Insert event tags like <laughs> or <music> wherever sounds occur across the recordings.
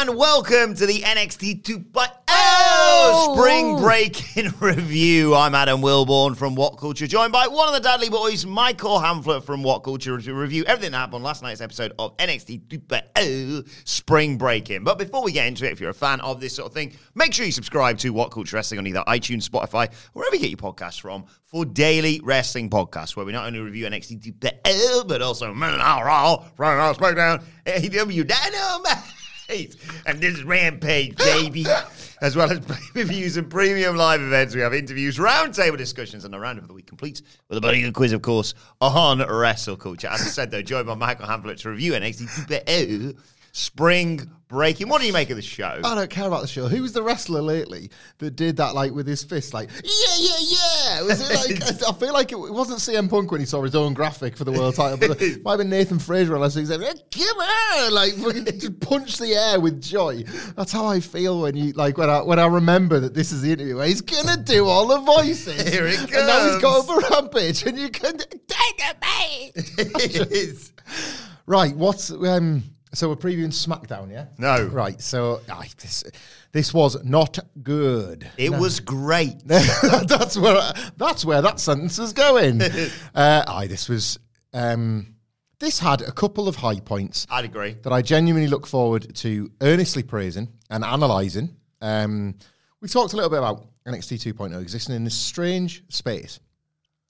and welcome to the NXT 2.0 Spring Break <laughs> in Review. I'm Adam Wilborn from What Culture, joined by one of the Dudley Boys, Michael Hamflett from What Culture, to review everything that happened on last night's episode of NXT 2.0 Spring Breaking. But before we get into it, if you're a fan of this sort of thing, make sure you subscribe to What Culture Wrestling on either iTunes, Spotify, wherever you get your podcasts from, for daily wrestling podcasts where we not only review NXT 2.0, but also SmackDown, AEW Dynamite and this is Rampage, baby. as well as <laughs> pay-per-views and premium live events, we have interviews, roundtable discussions, and a round of the week complete with a buddy good quiz, of course, on wrestle culture. As I said, though, joined by Michael Hamflett to review NXT 2.0 Spring Breaking. What do you make of the show? I don't care about the show. Who was the wrestler lately that did that like with his fist, like yeah, yeah, yeah? Was it like? <laughs> I feel like it wasn't CM Punk when he saw his own graphic for the world title, but it might have been Nathan Frazer unless he said, "Come on!" Like fucking <laughs> just punch the air with joy. That's how I feel when you like when I when I remember that this is the interview where he's gonna do all the voices. <laughs> Here it And now he's got over rampage, and you can take a mate. it is. Right, what's um? So we're previewing SmackDown, yeah? No. Right. So aye, this this was not good. It was great. <laughs> that's where that's where that sentence is going. <laughs> uh, aye, this was um, this had a couple of high points I'd agree. that I genuinely look forward to earnestly praising and analysing. Um, we've talked a little bit about NXT 2.0 existing in this strange space.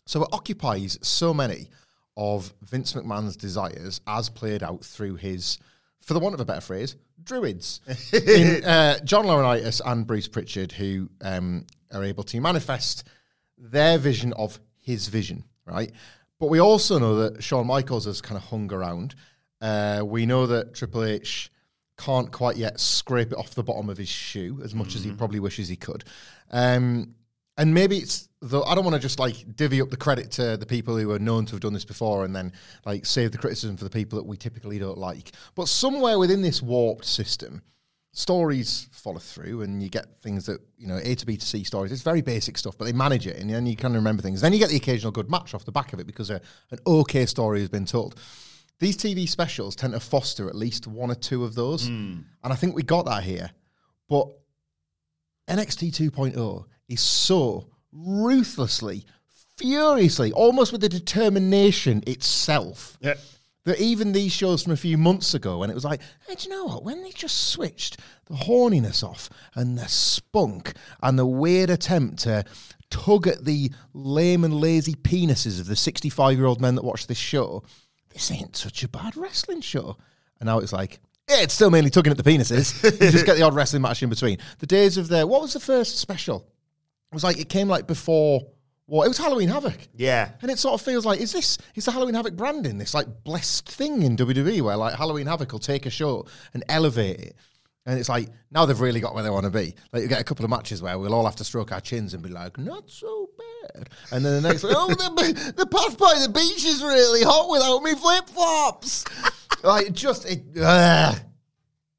So it occupies so many of Vince McMahon's desires as played out through his, for the want of a better phrase, druids. <laughs> in, uh, John Laurinaitis and Bruce Pritchard, who um, are able to manifest their vision of his vision, right? But we also know that Shawn Michaels has kind of hung around. Uh, we know that Triple H can't quite yet scrape it off the bottom of his shoe as much as he probably wishes he could. Um, and maybe it's though I don't want to just like divvy up the credit to the people who are known to have done this before and then like save the criticism for the people that we typically don't like. But somewhere within this warped system, stories follow through and you get things that, you know, A to B to C stories. It's very basic stuff, but they manage it and then you kind of remember things. Then you get the occasional good match off the back of it because a, an okay story has been told. These TV specials tend to foster at least one or two of those. Hmm. And I think we got that here. But NXT 2.0 is so ruthlessly, furiously, almost with the determination itself. Yeah. That even these shows from a few months ago, when it was like, hey, do you know what? When they just switched the horniness off and the spunk and the weird attempt to tug at the lame and lazy penises of the 65 year old men that watch this show, this ain't such a bad wrestling show. And now it's like, yeah, it's still mainly tugging at the penises. <laughs> you just get the odd wrestling match in between. The days of the, what was the first special? It was like, it came like before, what? It was Halloween Havoc. Yeah. And it sort of feels like, is this, is the Halloween Havoc branding this like blessed thing in WWE where like Halloween Havoc will take a show and elevate it? And it's like, now they've really got where they want to be. Like, you get a couple of matches where we'll all have to stroke our chins and be like, not so bad. And then the next, like, <laughs> oh, the, the path by the beach is really hot without me flip flops. <laughs> like, just, it, ugh.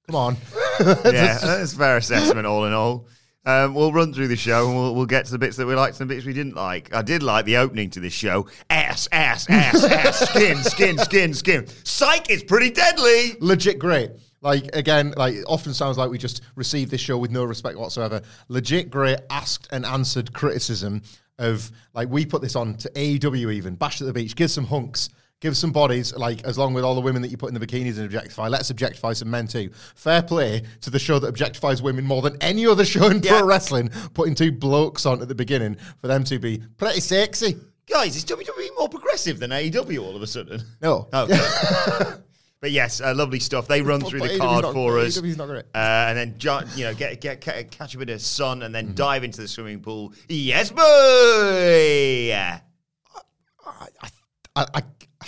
come on. <laughs> yeah, that's a fair assessment, all in all. Um, we'll run through the show and we'll, we'll get to the bits that we liked and the bits we didn't like. I did like the opening to this show. Ass, ass, ass, ass, <laughs> skin, skin, skin, skin. Psych, it's pretty deadly. legit great. Like again, like it often sounds like we just received this show with no respect whatsoever. Legit great, asked and answered criticism of like we put this on to AEW even bash at the beach, give some hunks. Give some bodies, like as long with all the women that you put in the bikinis and objectify. Let's objectify some men too. Fair play to the show that objectifies women more than any other show in Yeah. pro wrestling, putting two blokes on at the beginning for them to be pretty sexy. Guys, is WWE more progressive than AEW all of a sudden? No. Oh. <laughs> but yes, uh, lovely stuff. They run But- through but the card not- for us. Not great. Uh, and then, ju- you know, get, get ca- catch a bit of sun and Mm-hmm. then dive into the swimming pool. Yes, boy! I, I, I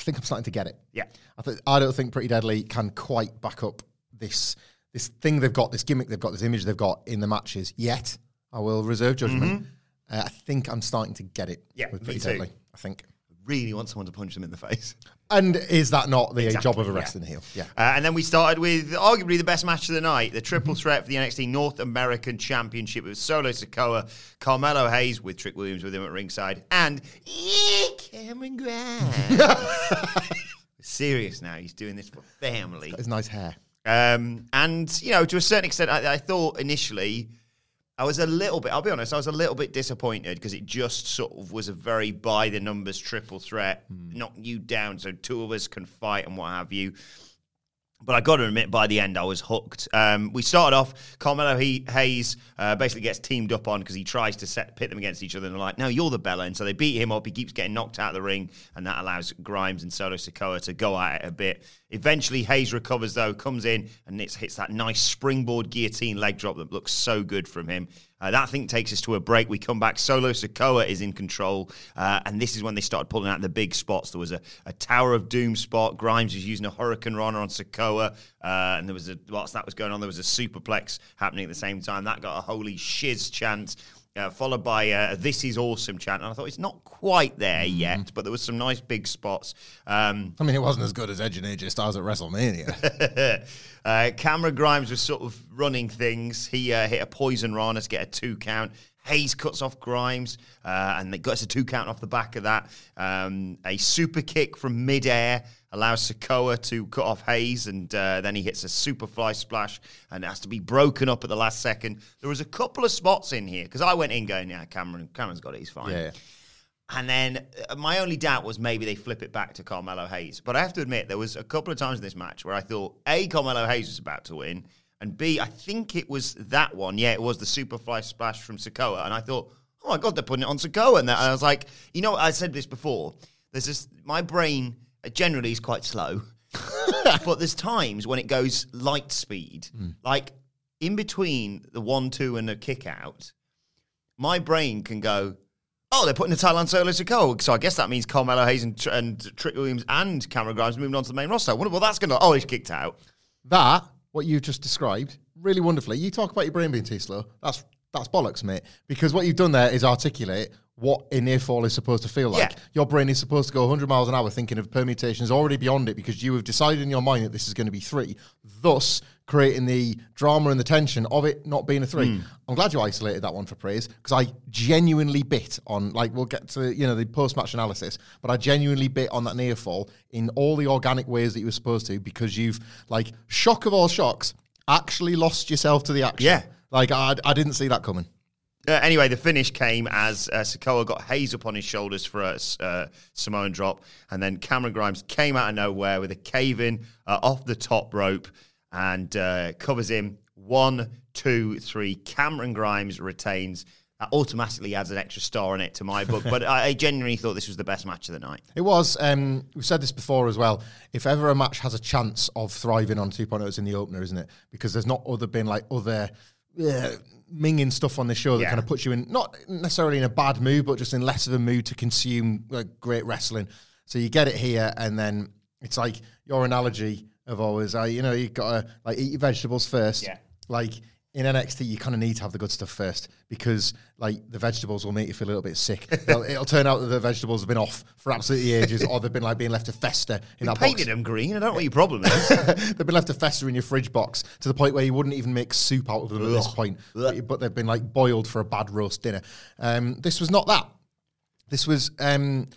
think I'm starting to get it. Yeah. I, th- I don't think Pretty Deadly can quite back up this this thing they've got, this gimmick they've got, this image they've got in the matches yet. I will reserve judgment. Uh, I think I'm starting to get it Mm-hmm. Yeah, with me Pretty too. Deadly. I think. Really want someone to punch them in the face. And is that not the Exactly, job of a yeah. wrestling heel? Yeah. Uh, and then we started with arguably the best match of the night, the triple Mm-hmm. threat for the NXT North American Championship with Solo Sikoa, Carmelo Hayes with Trick Williams with him at ringside, and Cameron Grimes. <laughs> Serious now, he's doing this for family. His nice hair. Um, and, you know, to a certain extent, I, I thought initially I was a little bit, I'll be honest, I was a little bit disappointed because it just sort of was a very by the numbers triple threat, knock you down so two of us can fight and what have you. But I got to admit, by the end, I was hooked. Um, we started off. Carmelo he, Hayes uh, basically gets teamed up on because he tries to set pit them against each other. And they're like, "No, you're the Bella." And so they beat him up. He keeps getting knocked out of the ring, and that allows Grimes and Solo Sikoa to go at it a bit. Eventually, Hayes recovers though, comes in and it hits that nice springboard guillotine leg drop that looks so good from him. Uh, that thing takes us to a break. We come back. Solo Sikoa is in control, uh, and this is when they started pulling out the big spots. There was a, a Tower of Doom spot. Grimes was using a hurricanrana on Sikoa, uh, and there was a whilst that was going on, there was a superplex happening at the same time. That got a holy shiz chant. Uh, followed by a "This is awesome" chant, and I thought it's not quite there yet, but there was some nice big spots. Um, I mean, it wasn't as good as Edge and AJ Styles at WrestleMania. <laughs> uh, Cameron Grimes was sort of running things. He uh, hit a poison rana to get a two count. Hayes cuts off Grimes, uh, and they got us a two count off the back of that. Um, a super kick from midair allows Sikoa to cut off Hayes, and uh, then he hits a super fly splash, and it has to be broken up at the last second. There was a couple of spots in here because I went in going, "Yeah, Cameron, Cameron's got it. He's fine." yeah. And then uh, my only doubt was maybe they flip it back to Carmelo Hayes. But I have to admit, there was a couple of times in this match where I thought, A, Carmelo Hayes was about to win, and B, I think it was that one. Yeah, it was the Superfly splash from Sikoa. And I thought, oh my God, they're putting it on Sikoa. And, that, and I was like, you know, I said this before. There's this, my brain Uh, generally is quite slow. <laughs> but there's times when it goes light speed, hmm. like in between the one, two, and the kick out, my brain can go, oh, they're putting the on Solo Sikoa. So I guess that means Carmelo Hayes and, Tr- and Trick Williams and Cameron Grimes moving on to the main roster. I wonder what that's going to. Oh, he's kicked out. That, what you've just described, really wonderfully. You talk about your brain being too slow. That's that's bollocks, mate. Because what you've done there is articulate what a near fall is supposed to feel like. Yeah. Your brain is supposed to go 100 miles an hour thinking of permutations already beyond it because you have decided in your mind that this is going to be three, thus creating the drama and the tension of it not being a three. Hmm. I'm glad you isolated that one for praise because I genuinely bit on, like, we'll get to, you know, the post match analysis, but I genuinely bit on that near fall in all the organic ways that you were supposed to because you've, like, shock of all shocks, actually lost yourself to the action. Yeah. Like, I, I didn't see that coming. Uh, anyway, the finish came as uh, Sikoa got Hayes up on his shoulders for a uh, Samoan drop, and then Cameron Grimes came out of nowhere with a cave in uh, off the top rope and uh, covers him. One, two, three. Cameron Grimes retains. That automatically adds an extra star in it to my book, but <laughs> I, I genuinely thought this was the best match of the night. It was. Um, we've said this before as well. If ever a match has a chance of thriving on 2.0, it's in the opener, isn't it? Because there's not other been like other minging stuff on the show that Yeah. kind of puts you in not necessarily in a bad mood, but just in less of a mood to consume like, great wrestling. So you get it here, and then it's like your analogy of always, uh, you know, you got to like eat your vegetables first. Yeah. Like in NXT, you kind of need to have the good stuff first because, like, the vegetables will make you feel a little bit sick. <laughs> it'll, it'll turn out that the vegetables have been off for absolutely ages, or they've been like being left to fester in that Painted box. them green. I don't know what your problem is. <laughs> they've been left to fester in your fridge box to the point where you wouldn't even make soup out of them at this Ugh. point. But, but they've been like boiled for a bad roast dinner. Um, this was not that. This was um,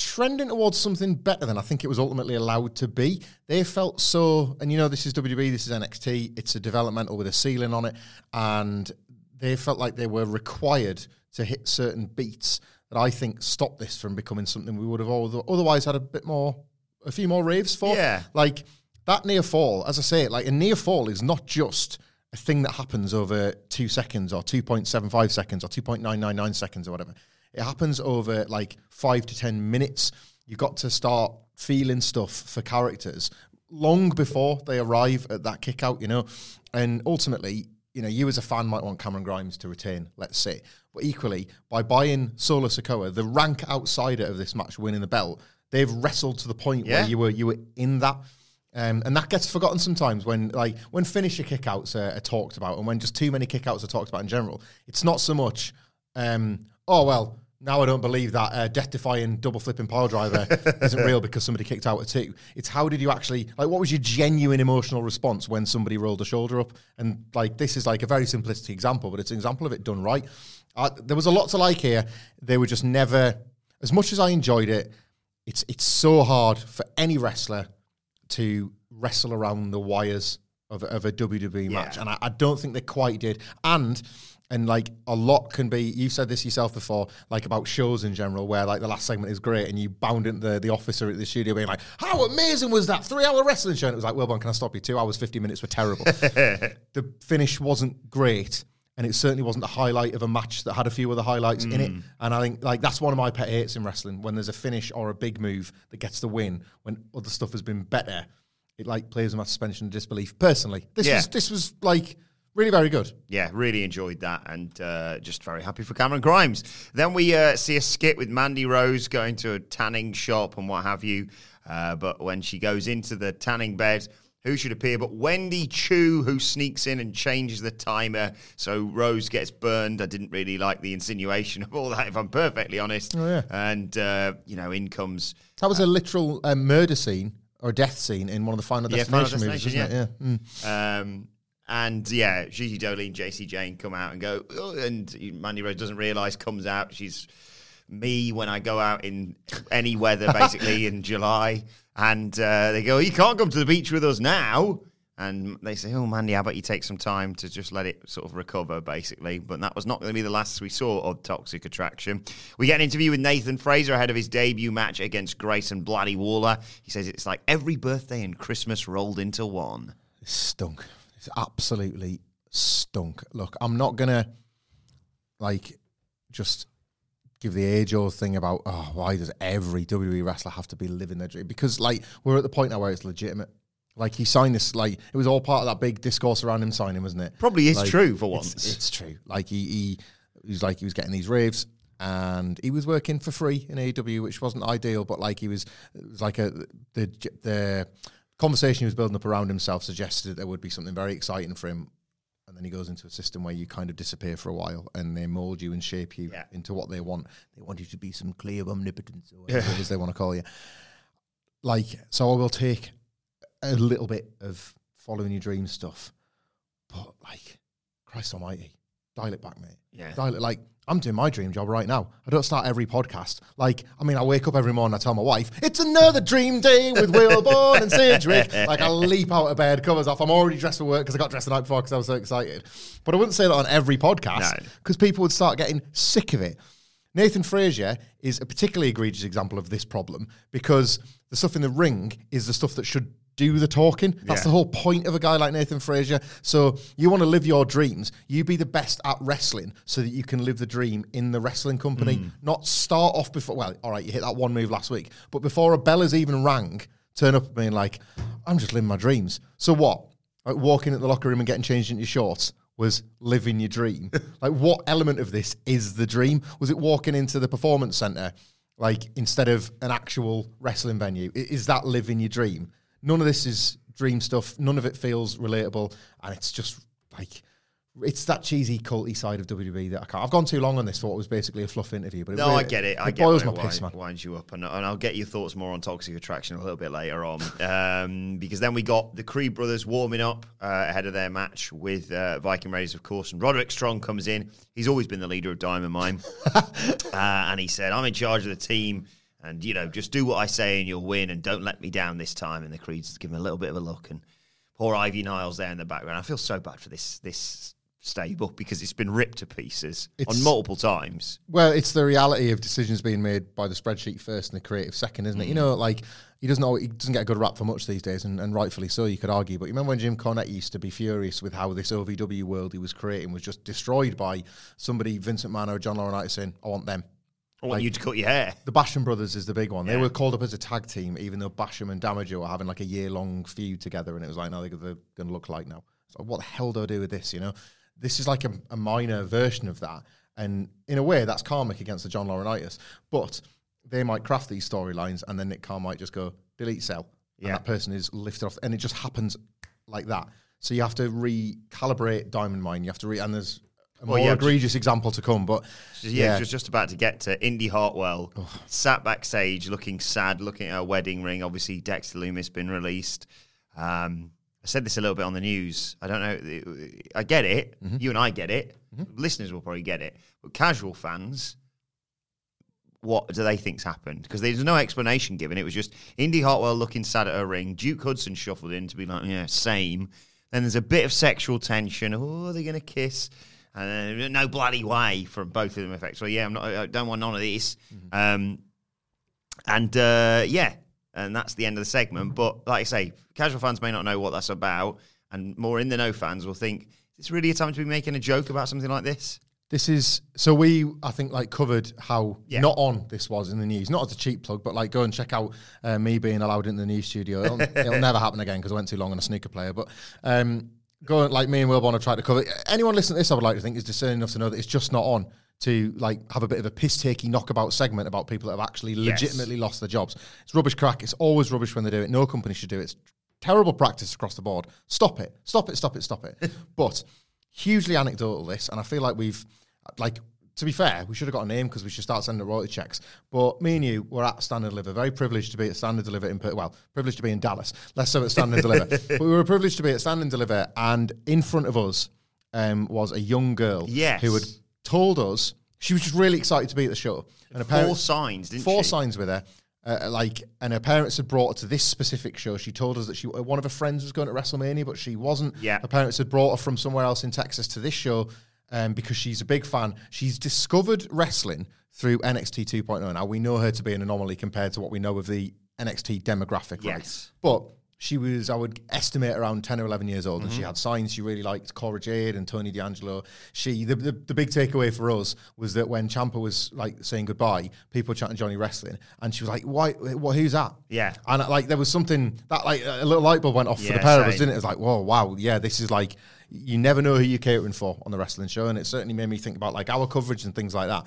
trending towards something better than I think it was ultimately allowed to be. They felt so, and you know, this is WWE, this is NXT, it's a developmental with a ceiling on it, and they felt like they were required to hit certain beats that I think stopped this from becoming something we would have all otherwise had a bit more, a few more raves for. Yeah. Like that near fall, as I say, like a near fall is not just a thing that happens over two seconds or 2.75 seconds or 2.999 seconds or whatever. It happens over like five to 10 minutes. You've got to start feeling stuff for characters long before they arrive at that kick out, you know. And ultimately, you know, you as a fan might want Cameron Grimes to retain, let's say. But equally, by buying Solo Sikoa, the rank outsider of this match winning the belt, they've wrestled to the point Yeah. where you were you were in that. Um, and that gets forgotten sometimes when like when finisher kickouts are, are talked about and when just too many kickouts are talked about in general. It's not so much, um, oh well, now I don't believe that uh, death-defying double flipping pile driver <laughs> isn't real because somebody kicked out a two. It's how did you actually like? What was your genuine emotional response when somebody rolled a shoulder up? And like this is like a very simplistic example, but it's an example of it done right. Uh, there was a lot to like here. They were just never, as much as I enjoyed it. It's it's so hard for any wrestler to wrestle around the wires of, of a WWE match, and I, I don't think they quite did. And and like a lot can be. You've said this yourself before, like about shows in general, where like the last segment is great, and you bound into the, the officer at the studio being like, "How amazing was that three hour wrestling show?" And it was like, "Well, can I stop you? Two hours fifty minutes were terrible. <laughs> the finish wasn't great." And it certainly wasn't the highlight of a match that had a few other highlights in it. Mm. And I think like that's one of my pet hates in wrestling when there's a finish or a big move that gets the win when other stuff has been better. It like plays on my suspension of disbelief. Personally, this Yeah. was this was like really very good. Yeah, really enjoyed that and uh, just very happy for Cameron Grimes. Then we uh, see a skit with Mandy Rose going to a tanning shop and what have you. Uh, but when she goes into the tanning bed, who should appear but Wendy Chu, who sneaks in and changes the timer so Rose gets burned. I didn't really like the insinuation <laughs> of all that, if I'm perfectly honest. Oh, yeah. And, uh, you know, in comes That was a literal um, murder scene or a death scene in one of the Final Yeah, Final Destination movies, Destination, isn't it? Yeah. Mm. Um, and yeah, Gigi Dolin and Jacy Jayne come out and go, "Oh," and Mandy Rose doesn't realize, comes out. She's me when I go out in any weather, <laughs> basically in July. And uh, they go, You can't come to the beach with us now. And they say, Oh, Mandy, how about you take some time to just let it sort of recover, basically. But that was not going to be the last we saw of Toxic Attraction. We get an interview with Nathan Frazer ahead of his debut match against Grayson Bloody Waller. He says it's like every birthday and Christmas rolled into one. It stunk. It's absolutely stunk. Look, I'm not gonna like just give the age old thing about oh why does every WWE wrestler have to be living their dream? Because like we're at the point now where it's legitimate. Like he signed this, like it was all part of that big discourse around him signing, wasn't it? Probably is Like, true for it's- once. It's, true. Like he, he, he was like he was getting these raves, and he was working for free in AEW, which wasn't ideal. But like he was, it was like a the the conversation he was building up around himself suggested that there would be something very exciting for him. And then he goes into a system where you kind of disappear for a while, and they mold you and shape you Yeah. into what they want. They want you to be some clear omnipotence or whatever it is they want to call you. Like, so I will take a little bit of following your dream stuff, but like, Christ Almighty, dial it back, mate. Yeah. Dial it. Like, I'm doing my dream job right now. I don't start every podcast. Like, I mean, I wake up every morning. I tell my wife, "It's another dream day with Will <laughs> Bourne and Cedric." Like, I <laughs> leap out of bed, covers off. I'm already dressed for work because I got dressed the night before because I was so excited. But I wouldn't say that on every podcast No. because people would start getting sick of it. Nathan Frazer is a particularly egregious example of this problem because the stuff in the ring is the stuff that should do the talking. That's Yeah. the whole point of a guy like Nathan Frazer. So you want to live your dreams, you be the best at wrestling so that you can live the dream in the wrestling company, Mm. not start off before well, all right, you hit that one move last week, but before a bell has even rang, turn up and being like, I'm just living my dreams. So what? Like walking at the locker room and getting changed into your shorts was living your dream. <laughs> like what element of this is the dream? Was it walking into the performance center like instead of an actual wrestling venue? Is that living your dream? None of this is dream stuff. None of it feels relatable, and it's just like it's that cheesy culty side of WWE that I can't. I've gone too long on this for it was basically a fluff interview, but it No, really- I get it. I it get boils my piss, man. winds you up, and, and I'll get your thoughts more on Toxic Attraction a little bit later on. <laughs> Um, because then we got the Creed brothers warming up uh, ahead of their match with uh, Viking Raiders, of course. And Roderick Strong comes in. He's always been the leader of Diamond Mine, <laughs> uh, and he said, "I'm in charge of the team." And you know, just do what I say and you'll win, and don't let me down this time. And the Creeds give him a little bit of a look, and poor Ivy Niles there in the background. I feel so bad for this this stable because it's been ripped to pieces It's- on multiple times. Well, it's the reality of decisions being made by the spreadsheet first and the creative second, isn't it? You mm. know, like he doesn't know, he doesn't get a good rap for much these days, and, and rightfully so. You could argue, but you remember when Jim Cornette used to be furious with how this OVW world he was creating was just destroyed by somebody, Vincent Mano, or John Laurinaitis, saying, "I want them." I want you to cut your hair. The Basham brothers is the big one. They were called up as a tag team, even though Basham and Damaja were having like a year long feud together, and it was like, no, they're going to look like now. So what the hell do I do with this? You know, this is like a, a minor version of that, and in a way, that's karmic against the John Laurinaitis. But they might craft these storylines, and then Nick Khan might just go delete cell, and Yeah. that person is lifted off, and it just happens like that. So you have to recalibrate Diamond Mine. You have to re, and there's a Well, more yeah, egregious example to come. But Yeah, just just about to get to Indy Hartwell, sat backstage looking sad, looking at her wedding ring. Obviously, Dexter Lumis been released. Um, I said this a little bit on the news. I don't know. I get it. You and I get it. Listeners will probably get it. But casual fans, what do they think's happened? Because there's no explanation given. It was just Indy Hartwell looking sad at her ring. Duke Hudson shuffled in to be like, yeah, same. Then there's a bit of sexual tension. Oh, are they going to kiss? And uh, no bloody way from both of them. Effectively, yeah, I'm not. I don't want none of this. Um, and uh, yeah, and that's the end of the segment. But like I say, casual fans may not know what that's about, and more in the know fans will think, is this really a time to be making a joke about something like this? This is so we I think like covered how Yeah. not on this was in the news. Not as a cheap plug, but like go and check out uh, me being allowed into the news studio. It'll, <laughs> it'll never happen again because I went too long on a sneaker player. But um, go like me and Wilborn have tried to cover. Anyone listening to this, I would like to think is discerning enough to know that it's just not on to like have a bit of a piss takey knockabout segment about people that have actually Yes. legitimately lost their jobs. It's rubbish crack. It's always rubbish when they do it. No company should do it. It's terrible practice across the board. Stop it. Stop it. Stop it. Stop it. <laughs> but hugely anecdotal this, and I feel like we've like to be fair, we should have got a name because we should start sending royalty checks. But me and you were at Stand and Deliver, very privileged to be at Stand and Deliver in well, privileged to be in Dallas, less so at Stand and Deliver. <laughs> But we were privileged to be at Stand and Deliver, and in front of us um, was a young girl Yes. who had told us she was just really excited to be at the show. And Four parents- signs, didn't four she? signs with her. Uh, like, and her parents had brought her to this specific show. She told us that she one of her friends was going to WrestleMania, but she wasn't. Yeah. her parents had brought her from somewhere else in Texas to this show um, because she's a big fan. She's discovered wrestling through NXT 2.0. Now we know her to be an anomaly compared to what we know of the NXT demographic, right? Yes. But she was, I would estimate, around 10 or 11 years old, and Mm-hmm. she had signs. She really liked Cora Jade and Tony D'Angelo. She, the, the, the big takeaway for us was that when Ciampa was like saying goodbye, people were chanting Johnny Wrestling, and she was like, "Why? What? Who's that?" Yeah. and like there was something that like a little light bulb went off for the pair of us, same. didn't it? It was like, "Whoa, wow, yeah, this is like." You never know who you're catering for on the wrestling show, and it certainly made me think about like our coverage and things like that.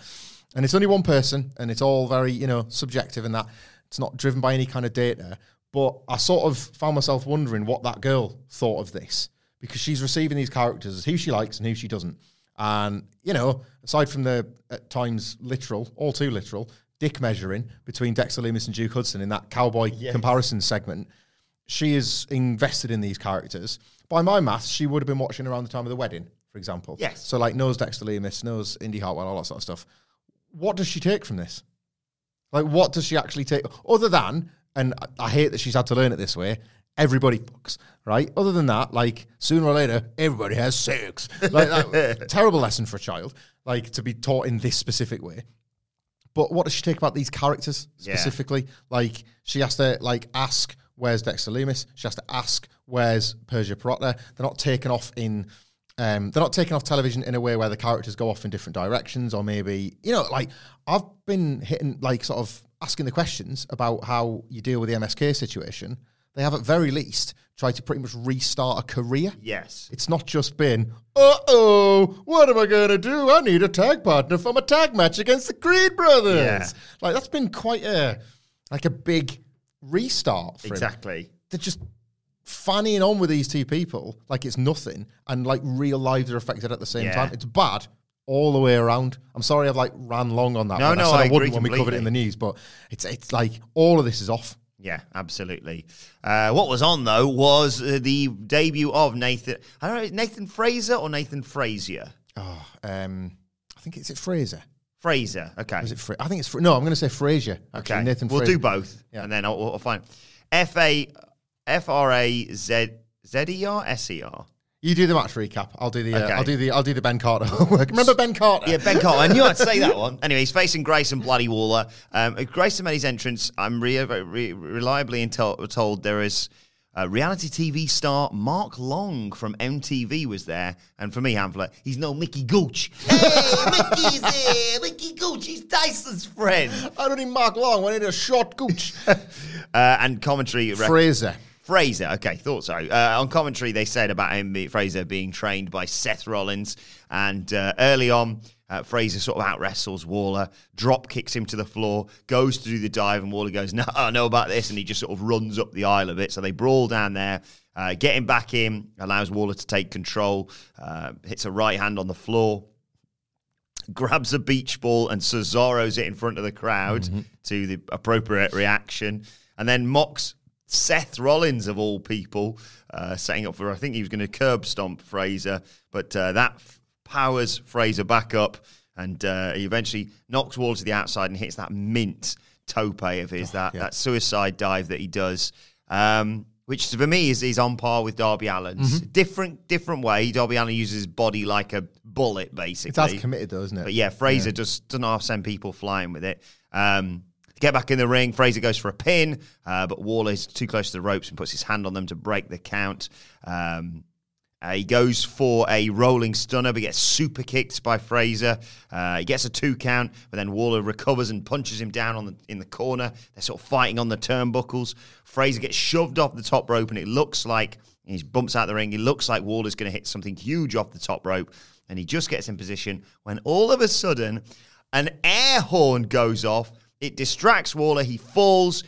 And it's only one person, and it's all very you know subjective, and that it's not driven by any kind of data. But I sort of found myself wondering what that girl thought of this because she's receiving these characters as who she likes and who she doesn't. And, you know, aside from the at times literal, all too literal, dick measuring between Dexter Lumis and Duke Hudson in that cowboy comparison segment, she is invested in these characters. By my maths, she would have been watching around the time of the wedding, for example. Yes. So, like, knows Dexter Lumis, knows Indy Hartwell, all that sort of stuff. What does she take from this? Like, what does she actually take? Other than, and I- I hate that she's had to learn it this way, everybody fucks, right? Other than that, like, sooner or later, everybody has sex. Like, that, <laughs> terrible lesson for a child, like, to be taught in this specific way. But what does she take about these characters Yeah. specifically? Like, she has to, like, ask, where's Dexter Lumis? She has to ask, where's Persia Pirotta? They're not taken off in um, they're not taken off television in a way where the characters go off in different directions, or maybe you know, like I've been hitting, like sort of asking the questions about how you deal with the MSK situation. They have at very least tried to pretty much restart a career. Yes. It's not just been, uh oh, what am I going to do? I need a tag partner for my tag match against the Creed brothers. Yeah. Like that's been quite a like a big restart for him Exactly. they're just fanning on with these two people like it's nothing, and like real lives are affected at the same Yeah. time. It's bad all the way around. I'm sorry I've like ran long on that. No, no, I, said I I, wouldn't when we covered it in the news, but it's it's like all of this is off. Yeah, absolutely. Uh, what was on though was uh, the debut of Nathan. I don't know, Nathan Fraser or Nathan Frazier. Oh, um, I think it's it Fraser. Fraser. Okay. Is it? Fra- I think it's Fra- no. I'm going to say Fraser. Actually, okay. Nathan. we'll Fraser. do both, Yeah. and then I'll, I'll find F A F R A Z Z E R S E R. You do the match recap. I'll do the. Uh, Okay. I'll do the. I'll do the Ben Carter <laughs> homework. Remember Ben Carter? Yeah, Ben Carter. I knew I'd say that <laughs> one. Anyway, he's facing Grayson Bloody Waller. Um, Grayson made his entrance. I'm re- re- reliably intel- told there is uh, reality TV star Mark Long from MTV was there. And for me, Hamlet, he's no Mickey Gooch. Hey, Mickey's here. Mickey Gooch. He's Tyson's friend. I don't need Mark Long. I need a short gooch. <laughs> Uh, and commentary. rec- Fraser. Fraser, okay, thought so. Uh, on commentary, they said about him, Frazer being trained by Seth Rollins, and uh, early on, uh, Frazer sort of out wrestles Waller, drop kicks him to the floor, goes to do the dive, and Waller goes, "No, I know about this," and he just sort of runs up the aisle a bit. So they brawl down there, uh, get him back in, allows Waller to take control, uh, hits a right hand on the floor grabs a beach ball and Cesaro's it in front of the crowd to the appropriate reaction, and then mocks Seth Rollins of all people, uh, setting up for I think he was going to curb stomp Frazer, but uh, that f- powers Frazer back up, and uh, he eventually knocks Waller to the outside and hits that mint tope of his that that suicide dive that he does. Um, which for me is, is on par with Darby Allin's. Different different way. Darby Allin uses his body like a bullet, basically. It's as committed though, isn't it? But yeah, Frazer just doesn't half send people flying with it. Um, get back in the ring, Frazer goes for a pin, uh, but is too close to the ropes and puts his hand on them to break the count. Um, uh, he goes for a rolling stunner, but gets super kicked by Frazer. Uh, he gets a two count, but then Waller recovers and punches him down the in the corner. They're sort of fighting on the turnbuckles. Frazer gets shoved off the top rope, and it looks like he bumps out the ring. It looks like Waller's going to hit something huge off the top rope, and he just gets in position when all of a sudden an air horn goes off. It distracts Waller. He falls.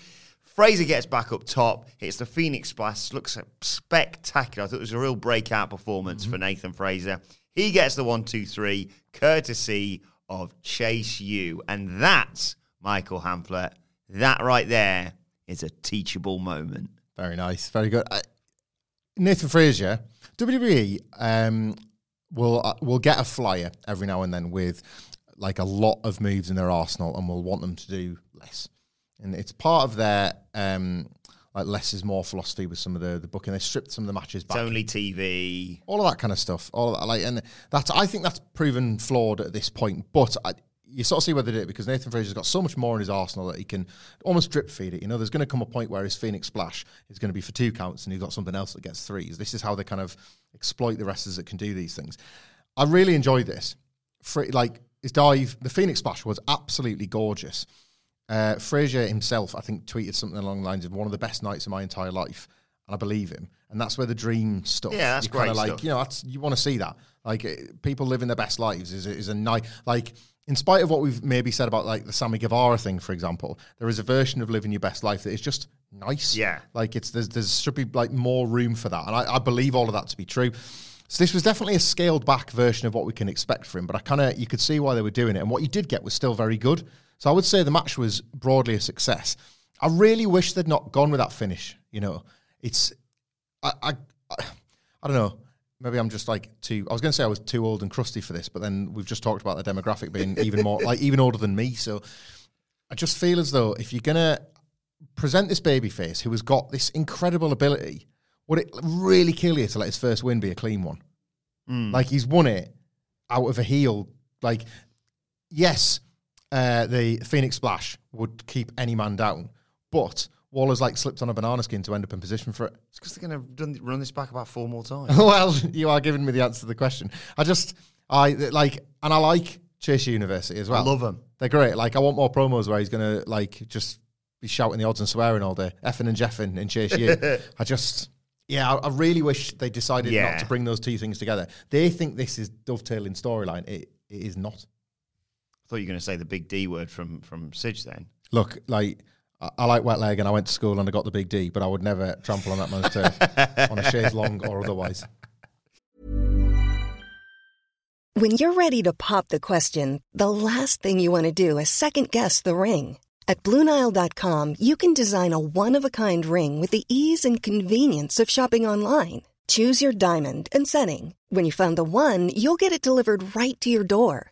Frazer gets back up top, hits the Phoenix Splash, looks spectacular. I thought it was a real breakout performance for Nathan Frazer. He gets the one, two, three, courtesy of Chase U. And that's Michael Hamflett. That right there is a teachable moment. Very nice. Very good. Uh, Nathan Frazer, WWE um, will uh, will get a flyer every now and then with like a lot of moves in their arsenal, and will want them to do less. And it's part of their um, like less is more philosophy with some of the the booking. They stripped some of the matches It's only TV. all of that kind of stuff. All of that, like, and that's I think that's proven flawed at this point. But I, you sort of see where they did it because Nathan Frazer's got so much more in his arsenal that he can almost drip feed it. You know, there's going to come a point where his Phoenix Splash is going to be for two counts, and he's got something else that gets threes. This is how they kind of exploit the wrestlers that can do these things. I really enjoyed this. Fra- like his dive, the Phoenix Splash was absolutely gorgeous. Uh, Frazer himself, I think, tweeted something along the lines of one of the best nights of my entire life, and I believe him. And that's where the dream stuff. Yeah, that's great like stuff. you know that's you want to see that like uh, people living their best lives is a, is a nice like in spite of what we've maybe said about like the Sammy Guevara thing, for example, there is a version of living your best life that is just nice. Yeah. like it's there's there's should be like more room for that, and I, I believe all of that to be true. So this was definitely a scaled back version of what we can expect from him, but I kind of you could see why they were doing it, and what you did get was still very good. So I would say the match was broadly a success. I really wish they'd not gone with that finish. You know, it's I I, I, don't know. Maybe I'm just like too. I was going to say I was too old and crusty for this, but then we've just talked about the demographic being even more like even older than me. So I just feel as though if you're gonna present this babyface who has got this incredible ability, would it really kill you to let his first win be a clean one? Mm. Like he's won it out of a heel. Like yes, uh, the Phoenix Splash would keep any man down, but Waller's like slipped on a banana skin to end up in position for it. It's because they're going to run this back about four more times. <laughs> well, you are giving me the answer to the question. I just, I like, and I like Chase University as well. I love them. They're great. Like, I want more promos where he's going to, like, just be shouting the odds and swearing all day, effing and jeffing in Chase U. <laughs> I just, yeah, I, I really wish they decided Yeah. not to bring those two things together. They think this is dovetailing storyline. It, it is not. I thought you were going to say the big D word from, from Sidge then. Look, like, I, I like wet leg and I went to school and I got the big D, but I would never trample on that man's turf <laughs> on a chaise long or otherwise. When you're ready to pop the question, the last thing you want to do is second guess the ring. At Bluenile.com, you can design a one of a kind ring with the ease and convenience of shopping online. Choose your diamond and setting. When you find the one, you'll get it delivered right to your door.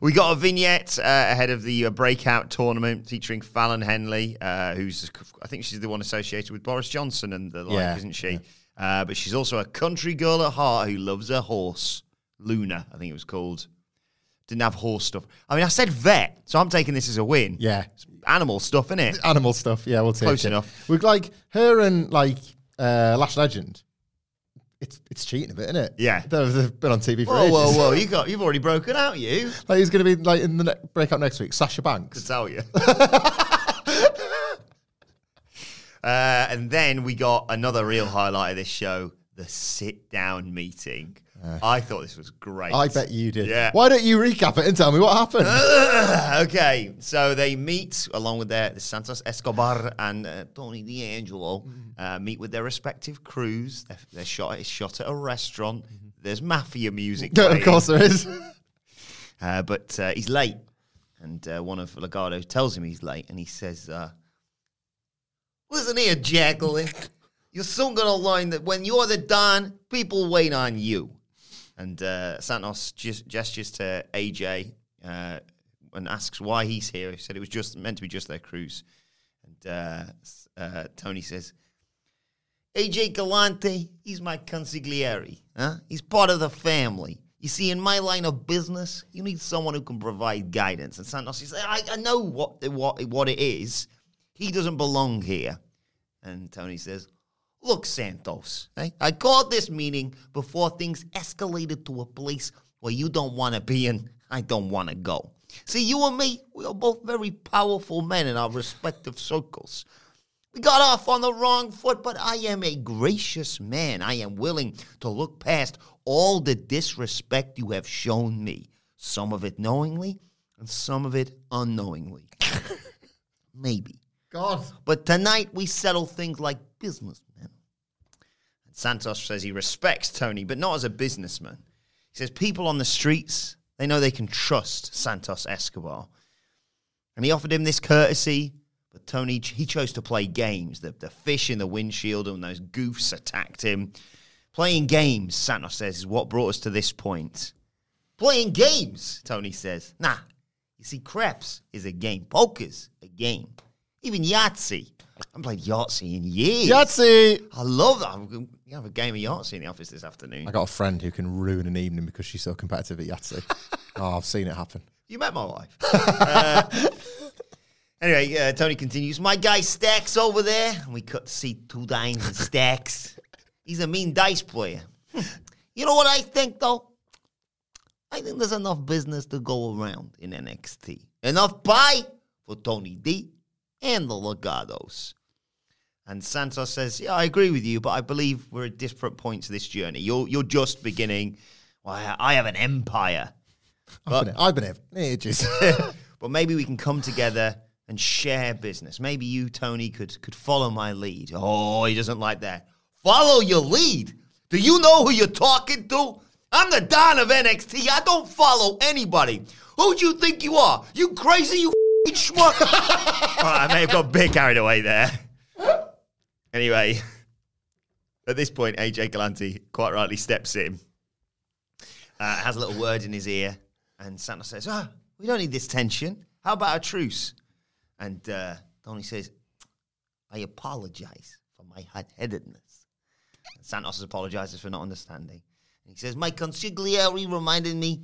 We got a vignette uh, ahead of the uh, breakout tournament featuring Fallon Henley, uh, who's I think she's the one associated with Boris Johnson and the like, Yeah, isn't she? Uh, but she's also a country girl at heart who loves her horse, Luna. I think it was called. Didn't have horse stuff. I mean, I said vet, so I'm taking this as a win. Yeah. It's animal stuff, isn't it? Animal stuff. Yeah, we'll take Close it. enough. We're like her and like uh, Lash Legend. It's it's cheating a bit, isn't it? Yeah. They've, been on TV for Whoa, ages. whoa, whoa! You got, you've already broken out, you. <laughs> Like he's going to be like in the ne- breakout next week? Sasha to Banks. tell you. <laughs> uh, and then we got another real highlight of this show: the sit-down meeting. I thought this was great. I bet you did. Yeah. Why don't you recap it and tell me what happened? <laughs> okay, so they meet along with their Santos Escobar and uh, Tony D'Angelo. Uh, meet with their respective crews. They're, shot. Shot at a restaurant. There's mafia music. <laughs> of playing. course there is. <laughs> Uh, but uh, he's late, and uh, one of Legado tells him he's late, and he says, uh, "Listen here, Jacqueline, you're soon gonna learn that when you're the Don, people wait on you." And uh, Santos gestures to AJ uh, and asks why he's here. He said it was just meant to be just their crews, and uh, uh, Tony says. AJ Galante, he's my consigliere. Huh? He's part of the family. You see, in my line of business, you need someone who can provide guidance. And Santos says, I, I know what, what, what it is. He doesn't belong here. And Tony says, Look, Santos, eh? I called this meeting before things escalated to a place where you don't want to be and I don't want to go. See, you and me, we are both very powerful men in our respective circles. We got off on the wrong foot, but I am a gracious man. I am willing to look past all the disrespect you have shown me, some of it knowingly and some of it unknowingly. <laughs> Maybe. God. But tonight we settle things like businessmen. Santos says he respects Tony, but not as a businessman. He says people on the streets, they know they can trust Santos Escobar. And he offered him this courtesy, but Tony, he chose to play games. The, the fish in the windshield and those goofs attacked him. Playing games, Santos says, is what brought us to this point. Playing games, Tony says. Nah, you see, craps is a game. Poker's a game. Even Yahtzee. I haven't played Yahtzee in years. Yahtzee! I love that. To have a game of Yahtzee in the office this afternoon. I got a friend who can ruin an evening because she's so competitive at Yahtzee. <laughs> oh, I've seen it happen. You met my wife. uh, anyway, uh, Tony continues. My guy Stacks over there. And we cut to see two dimes and Stacks. He's a mean dice player. You know what I think, though? I think there's enough business to go around in NXT. Enough pie for Tony D and the Legados. And Santos says, Yeah, I agree with you, but I believe we're at different points of this journey. You're, you're just beginning. Well, I have an empire. I've been, I've been here ages. <laughs> but maybe we can come together and share business. Maybe you, Tony, could could follow my lead. Oh, he doesn't like that. Follow your lead. Do you know who you're talking to? I'm the Don of NXT. I don't follow anybody. Who do you think you are? You crazy? You <laughs> schmuck? <laughs> All right, I may have got a bit carried away there. Anyway, <laughs> at this point, AJ Galante quite rightly steps in, uh, has a little word in his ear, and Santos says, "Ah, we don't need this tension. How about a truce?" And uh, Tony says, "I apologize for my hot-headedness." And Santos apologizes for not understanding. And he says, "My consigliere reminded me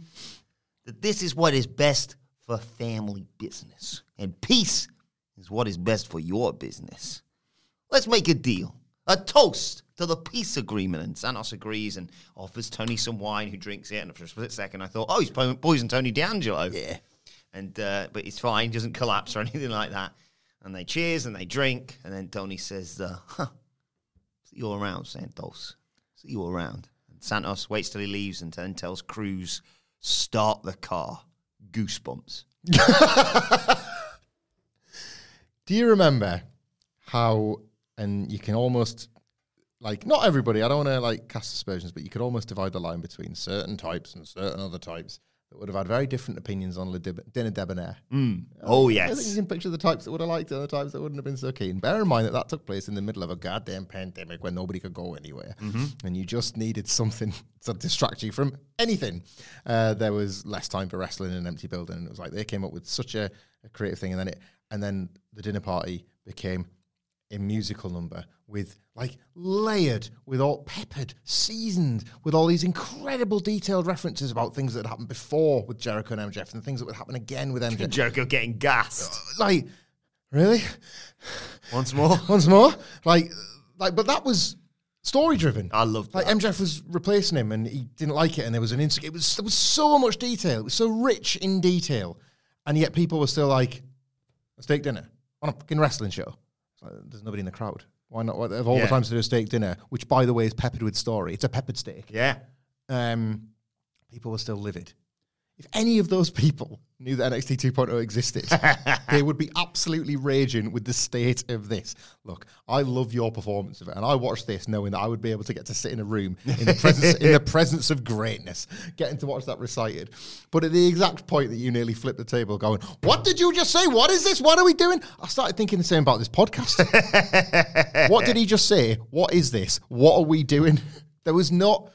that this is what is best for family business, and peace is what is best for your business." Let's make a deal. A toast to the peace agreement. And Santos agrees and offers Tony some wine, who drinks it. And for a split second, I thought, oh, he's po- poisoned Tony D'Angelo. Yeah. And uh, but he's fine, he doesn't collapse or <laughs> anything like that. And they cheers and they drink. And then Tony says, uh, huh, see you all around, Santos. See you around. And Santos waits till he leaves and then tells Cruz, start the car. Goosebumps. <laughs> Do you remember how, and you can almost, like, not everybody, I don't want to, like, cast aspersions, but you could almost divide the line between certain types and certain other types that would have had very different opinions on Le Dib- Dinner Debonair. Mm. Uh, oh, yes, I think you can picture the types that would have liked it and the types that wouldn't have been so keen. Bear in mind that that took place in the middle of a goddamn pandemic when nobody could go anywhere. Mm-hmm. And you just needed something <laughs> to distract you from anything. Uh, there was less time for wrestling in an empty building. And it was like they came up with such a, a creative thing. And then it, and then the dinner party became a musical number with like layered, with all peppered, seasoned, with all these incredible detailed references about things that had happened before with Jericho and MJF and things that would happen again with MJF <laughs> Jericho getting gassed. Uh, like really? Once more. <laughs> once more? Like like but that was story driven I loved like that. MJF was replacing him and he didn't like it and there was an insig- it was there was so much detail. It was so rich in detail. And yet people were still like a steak dinner on a fucking wrestling show. like, there's nobody in the crowd why not of all Yeah. the times to do a steak dinner which by the way is peppered with story it's a peppered steak Yeah. um, people were still livid. If any of those people knew that NXT 2.0 existed, <laughs> they would be absolutely raging with the state of this. Look, I love your performance of it, and I watched this knowing that I would be able to get to sit in a room in the presence in the <laughs> presence of greatness, getting to watch that recited. But at the exact point that you nearly flipped the table, going, "What did you just say? What is this? What are we doing?" I started thinking the same about this podcast. <laughs> what did he just say? What is this? What are we doing? There was not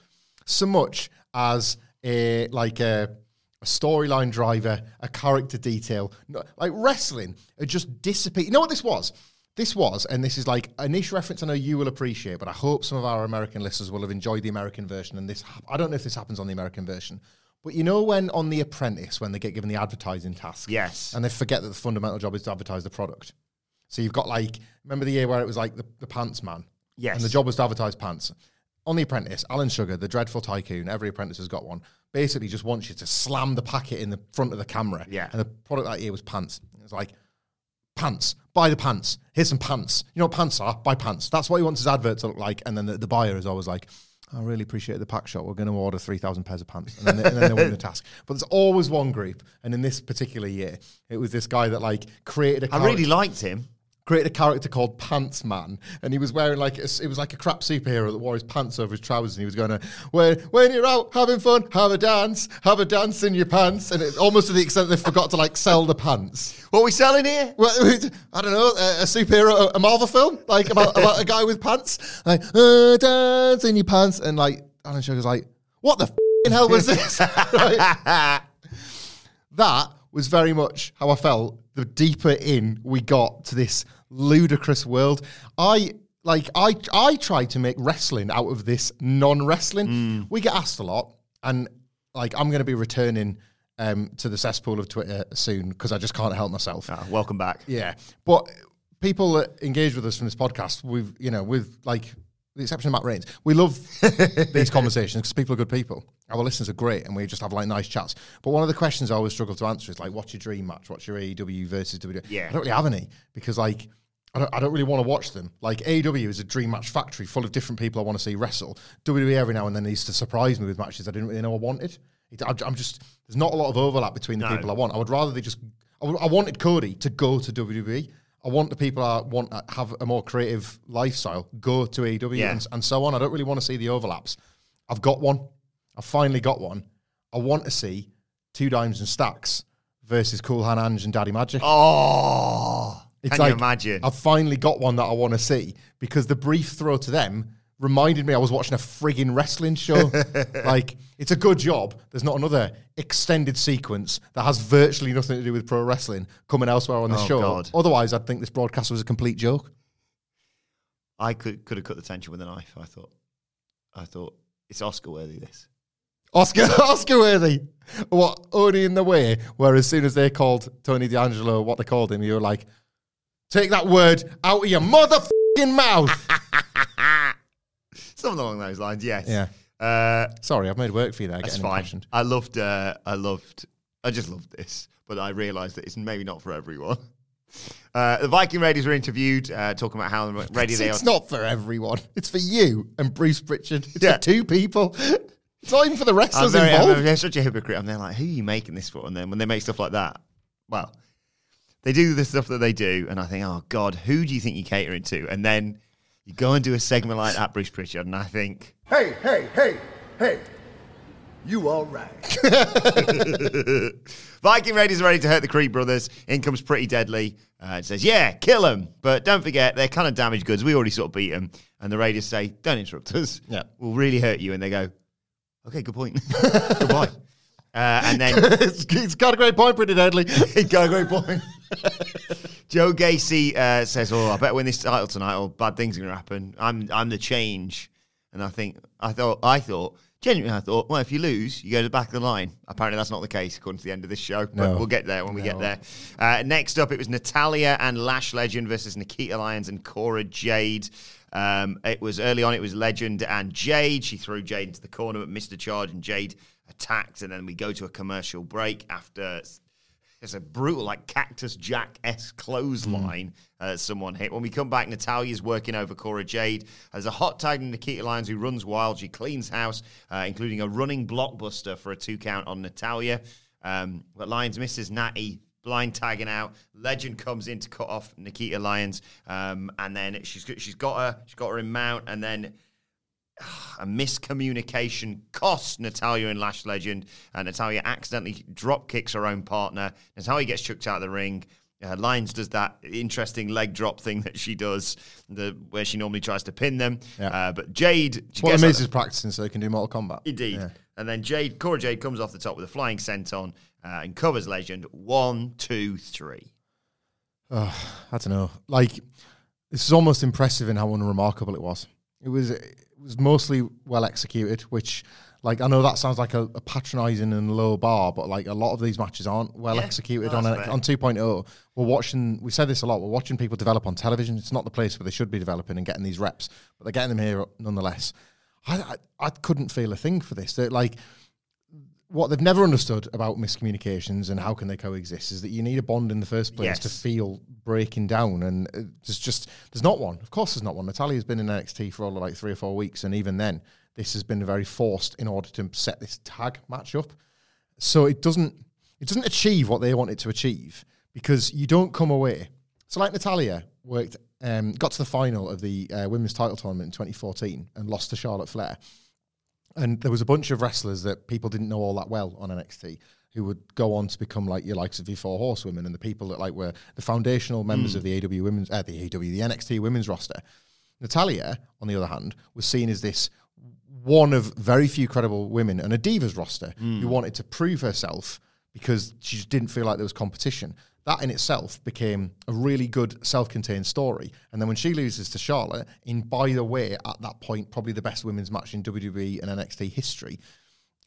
so much as a like a, a storyline driver, a character detail. No, like wrestling, it just dissipate. You know what this was? This was, and this is like a niche reference. I know you will appreciate, but I hope some of our American listeners will have enjoyed the American version. And this, I don't know if this happens on the American version, but you know when on The Apprentice, when they get given the advertising task, Yes. and they forget that the fundamental job is to advertise the product. So you've got like, remember the year where it was like the, the pants man? Yes. And the job was to advertise pants. On The Apprentice, Alan Sugar, the dreadful tycoon, every apprentice has got one, basically just wants you to slam the packet in the front of the camera. Yeah. And the product that year was pants. It was like, pants, buy the pants. Here's some pants. You know what pants are? Buy pants. That's what he wants his advert to look like. And then the, the buyer is always like, I really appreciate the pack shot. We're going to order 3,000 pairs of pants. And then, they, and then they win the task. But there's always one group. And in this particular year, it was this guy that like created a I character- really liked him. Created a character called Pants Man, and he was wearing like a, it was like a crap superhero that wore his pants over his trousers, and he was going to when when you're out having fun, have a dance, have a dance in your pants, and it, almost to the extent they forgot to like sell the pants. What are we selling here? Well, <laughs> I don't know, a, a superhero, a Marvel film, like about, about a guy with pants, like uh, dance in your pants, and like Alan Sugar's like, what the hell was this? <laughs> Right? <laughs> that was very much how I felt the deeper in we got to this ludicrous world. I like I I tried to make wrestling out of this non-wrestling. We get asked a lot, and like I'm going to be returning um, to the cesspool of Twitter soon because I just can't help myself. Ah, welcome back. Yeah, but people that engage with us from this podcast, we've you know, with like the exception of Matt Rains, we love these conversations because people are good people. Our listeners are great, and we just have like nice chats. But one of the questions I always struggle to answer is like, "What's your dream match? What's your AEW versus WWE?" Yeah. I don't really have any because like. I don't, I don't really want to watch them. Like AEW is a dream match factory full of different people I want to see wrestle. WWE every now and then needs to surprise me with matches I didn't really know I wanted. It, I, I'm just there's not a lot of overlap between the No. people I want. I would rather they just. I, would- I wanted Cody to go to WWE. I want the people I want to have a more creative lifestyle go to AEW Yeah. and, and so on. I don't really want to see the overlaps. I've got one. I've finally got one. I want to see two dimes and stacks versus Cool Hand Ange and Daddy Magic. Oh, It's can like, you imagine? I've finally got one that I want to see because the brief throw to them reminded me I was watching a frigging wrestling show. <laughs> like, it's a good job. There's not another extended sequence that has virtually nothing to do with pro wrestling coming elsewhere on the Oh, show. God. Otherwise, I'd think this broadcast was a complete joke. I could could have cut the tension with a knife. I thought. I thought it's Oscar worthy. This. Oscar <laughs> Oscar worthy. What only in the way where as soon as they called Tony D'Angelo what they called him, you were like, take that word out of your motherfucking mouth. <laughs> Something along those lines. Yes. Yeah. Uh, Sorry, I've made work for you there. That's fine. impassioned. I loved. Uh, I loved. I just loved this, but I realised that it's maybe not for everyone. <laughs> Uh, the Viking Raiders were interviewed, uh, talking about how <laughs> ready they it's not for everyone. It's for you and Bruce Pritchard. It's Yeah. for two people. It's not even for the I'm, wrestlers very, I'm, involved. I'm such a hypocrite. And they're like, who are you making this for? And then when they make stuff like that, well, they do the stuff that they do, and I think, oh God, who do you think you're catering to? And then you go and do a segment like that, Bruce Pritchard, and I think, Hey, hey, hey, hey. You all right? <laughs> Viking Raiders are ready to hurt the Creed brothers. In comes Pretty Deadly. Uh, it says, yeah, kill them. But don't forget, they're kind of damaged goods. We already sort of beat them. And the Raiders say, don't interrupt us. Yeah. We'll really hurt you. And they go, okay, good point. <laughs> Goodbye. Uh, and then <laughs> it's, it's got a great point, pretty deadly. He's got a great point. <laughs> Joe Gacy uh, says, "Oh, I better win this title tonight, or bad things are going to happen. I'm I'm the change." And I think I thought I thought genuinely I thought, well, if you lose, you go to the back of the line. Apparently, that's not the case according to the end of this show. But No. we'll get there when we get there. Uh, next up, it was Natalya and Lash Legend versus Nikita Lyons and Cora Jade. Um, it was early on. It was Legend and Jade. She threw Jade into the corner, but missed the charge, and Jade attacked. And then we go to a commercial break after it's a brutal, like Cactus Jack s clothesline. Uh, someone hit. When we come back, Natalya's working over Cora Jade. There's a hot tag in Nikita Lyons who runs wild. She cleans house, uh, including a running blockbuster for a two count on Natalya. Um, but Lyons misses Natty. Blind tagging out, Legend comes in to cut off Nikita Lyons, um, and then she's she's got her she's got her in mount, and then a miscommunication costs Natalya and Lash Legend. Uh, Natalya accidentally drop kicks her own partner. Natalya gets chucked out of the ring. Uh, Lyons does that interesting leg drop thing that she does, the where she normally tries to pin them. Yeah. Uh, but Jade, she what gets the out Miz is practicing so they can do Mortal Kombat. Indeed. Yeah. And then Jade, Cora Jade comes off the top with a flying senton uh, and covers Legend. One, two, three. I don't know. Like this is almost impressive in how unremarkable it was. It was it was mostly well executed, which like I know that sounds like a, a patronising and low bar, but like a lot of these matches aren't well Yeah, executed on a, on 2.0. We're watching. We said this a lot. We're watching people develop on television. It's not the place where they should be developing and getting these reps, but they're getting them here nonetheless. I I, I couldn't feel a thing for this. They're like what they've never understood about miscommunications and how can they coexist is that you need a bond in the first place Yes. to feel breaking down. And uh, there's just there's not one. Of course there's not one. Natalya's been in nxt for all of like three or four weeks. And even then this has been very forced in order to set this tag match up. So it doesn't it doesn't achieve what they want it to achieve because you don't come away. So like natalya worked um, got to the final of the uh, women's title tournament in 2014 and lost to charlotte flair and there was a bunch of wrestlers that people didn't know all that well on NXT who would go on to become like your likes of the four horsewomen and the people that like were the foundational members of the AW women's uh, the AW the NXT women's roster. Natalya, on the other hand, was seen as this one of very few credible women and a divas roster who wanted to prove herself because she just didn't feel like there was competition. That in itself became a really good self-contained story. And then when she loses to Charlotte, in by the way, at that point, probably the best women's match in WWE and NXT history,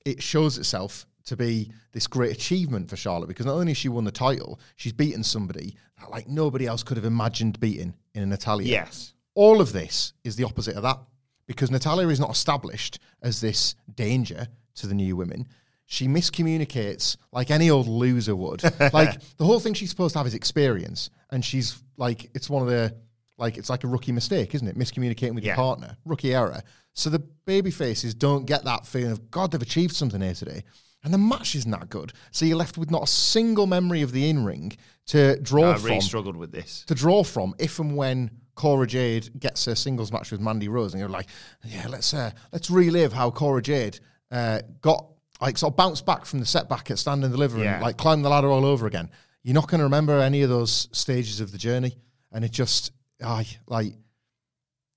it shows itself to be this great achievement for Charlotte because not only has she won the title, she's beaten somebody that like nobody else could have imagined beating in an Natalya. Yes. All of this is the opposite of that because Natalya is not established as this danger to the new women. She miscommunicates like any old loser would. <laughs> like the whole thing she's supposed to have is experience, and she's like, it's one of the like it's like a rookie mistake, isn't it? Miscommunicating with Yeah. your partner, rookie error. So the baby faces don't get that feeling of God, they've achieved something here today. And the match isn't that good. So you're left with not a single memory of the in ring to draw I from really struggled with this. to draw from if and when Cora Jade gets her singles match with Mandy Rose, and you're like, yeah, let's uh, let's relive how Cora Jade uh, got like sort of bounce back from the setback at Stand and Deliver Yeah. and like climb the ladder all over again. You're not going to remember any of those stages of the journey, and it just, I like,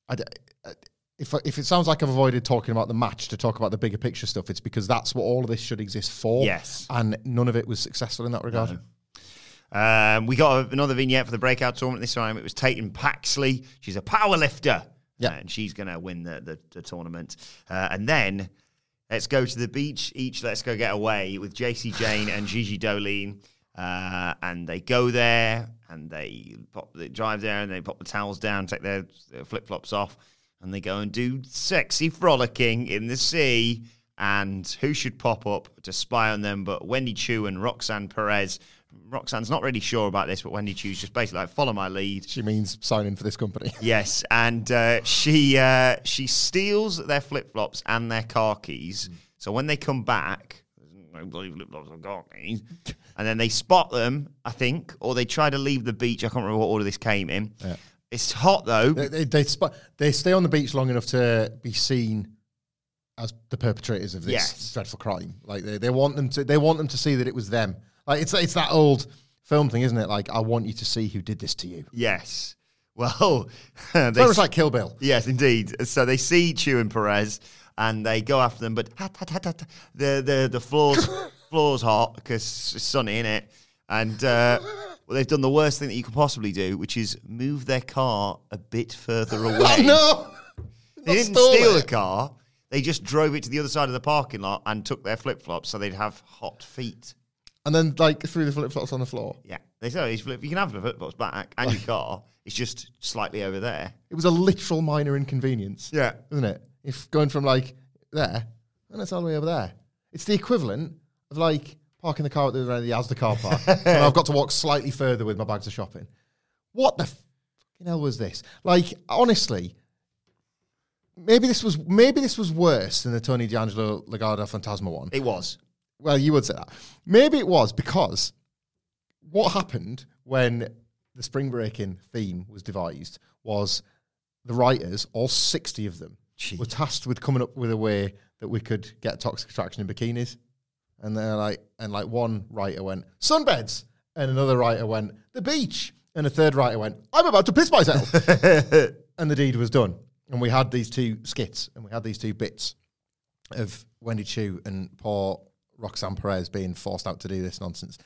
I. uh, If, if it sounds like I've avoided talking about the match to talk about the bigger picture stuff, it's because that's what all of this should exist for. Yes. And none of it was successful in that regard. Um, we got another vignette for the breakout tournament this time. It was Tatum Paxley. She's a power lifter. Yeah. And she's going to win the, the, the tournament. Uh, and then let's go to the beach. Each let's go get away with Jacy Jayne and Gigi Dolin. Uh, and they go there and they pop, they drive there and they pop the towels down, take their, their flip flops off, and they go and do sexy frolicking in the sea. And who should pop up to spy on them but Wendy Choo and Roxanne Perez? Roxanne's not really sure about this, but Wendy Choo's just basically like, follow my lead. She means signing for this company. <laughs> Yes, and uh, she uh, she steals their flip flops and their car keys. So when they come back, no bloody flip flops or car keys, and then they spot them, I think, or they try to leave the beach. I can't remember what order this came in. It's hot though. They they, they, sp- they stay on the beach long enough to be seen as the perpetrators of this Yes. dreadful crime. Like they, they want them to they want them to see that it was them. Like it's it's that old film thing, isn't it? Like I want you to see who did this to you. Yes. <laughs> Well, <laughs> they Very much like Kill Bill. Yes, indeed. So they see Choo and Perez and they go after them, but hat, hat, hat, hat, the the the floor's <laughs> floor's hot because it's sunny in it, and uh, well, they've done the worst thing that you could possibly do, which is move their car a bit further away. Oh no! They didn't steal it. the car; they just drove it to the other side of the parking lot and took their flip flops so they'd have hot feet. And then like threw the flip flops on the floor. Yeah, they said "Oh, you flip- you can have the flip flops back and your <laughs> car. It's just slightly over there. It was a literal minor inconvenience. Yeah. Isn't it? If going from like there and it's all the way over there. It's the equivalent of like parking the car at the other end of the Asda car park. <laughs> and I've got to walk slightly further with my bags of shopping. What the fucking hell was this? Like, honestly, maybe this was maybe this was worse than the Tony D'Angelo Legado Fantasma one. It was. Well, you would say that. Maybe it was because what happened when the spring breaking theme was devised was the writers, all 60 of them, were tasked with coming up with a way that we could get toxic attraction in bikinis. And they're like, and like one writer went, sunbeds. And another writer went, the beach. And a third writer went, I'm about to piss myself. <laughs> and the deed was done. And we had these two skits and we had these two bits of Wendy Choo and poor Roxanne Perez being forced out to do this nonsense.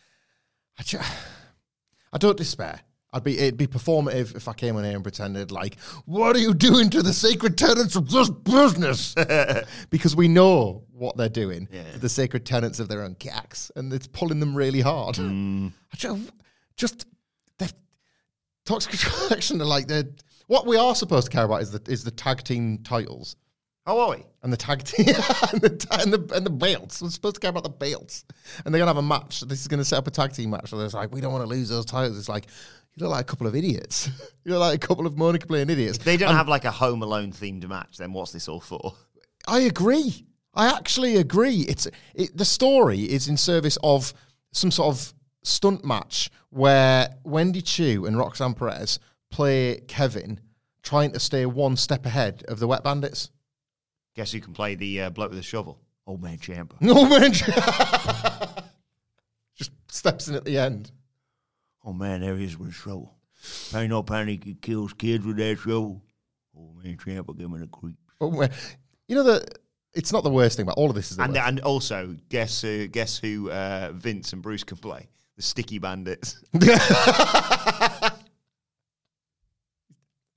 I, <sighs> I don't despair. I'd be it'd be performative if I came on here and pretended like, "What are you doing to the sacred tenets of this business?" <laughs> because we know what they're doing to the sacred tenets of their own cacks, and it's pulling them really hard. Hmm. <laughs> I ju- just they're toxic <laughs> attraction are like they're what we are supposed to care about is the is the tag team titles How are we? and the tag <laughs> team and, the, and the and the belts. We're supposed to care about the belts, and they're gonna have a match. This is gonna set up a tag team match. So it's like we don't want to lose those titles. It's like you look like a couple of idiots. <laughs> you look like a couple of Monica playing idiots. If they don't have like a Home Alone themed match, then what's this all for? I agree. I actually agree. It's it, the story is in service of some sort of stunt match where Wendy Choo and Roxanne Perez play Kevin, trying to stay one step ahead of the Wet Bandits. Guess who can play the uh, bloke with the shovel? Old man Ciampa. <laughs> No man, <laughs> just steps in at the end. Oh man, there he is with a shovel. Ain't no panic, he kills kids with that shovel. Old man Ciampa, give him a creep. Oh, man. You know the. It's not the worst thing, but all of this is the And worst. and also, guess who? Guess who? Uh, Vince and Bruce can play the Sticky Bandits. <laughs>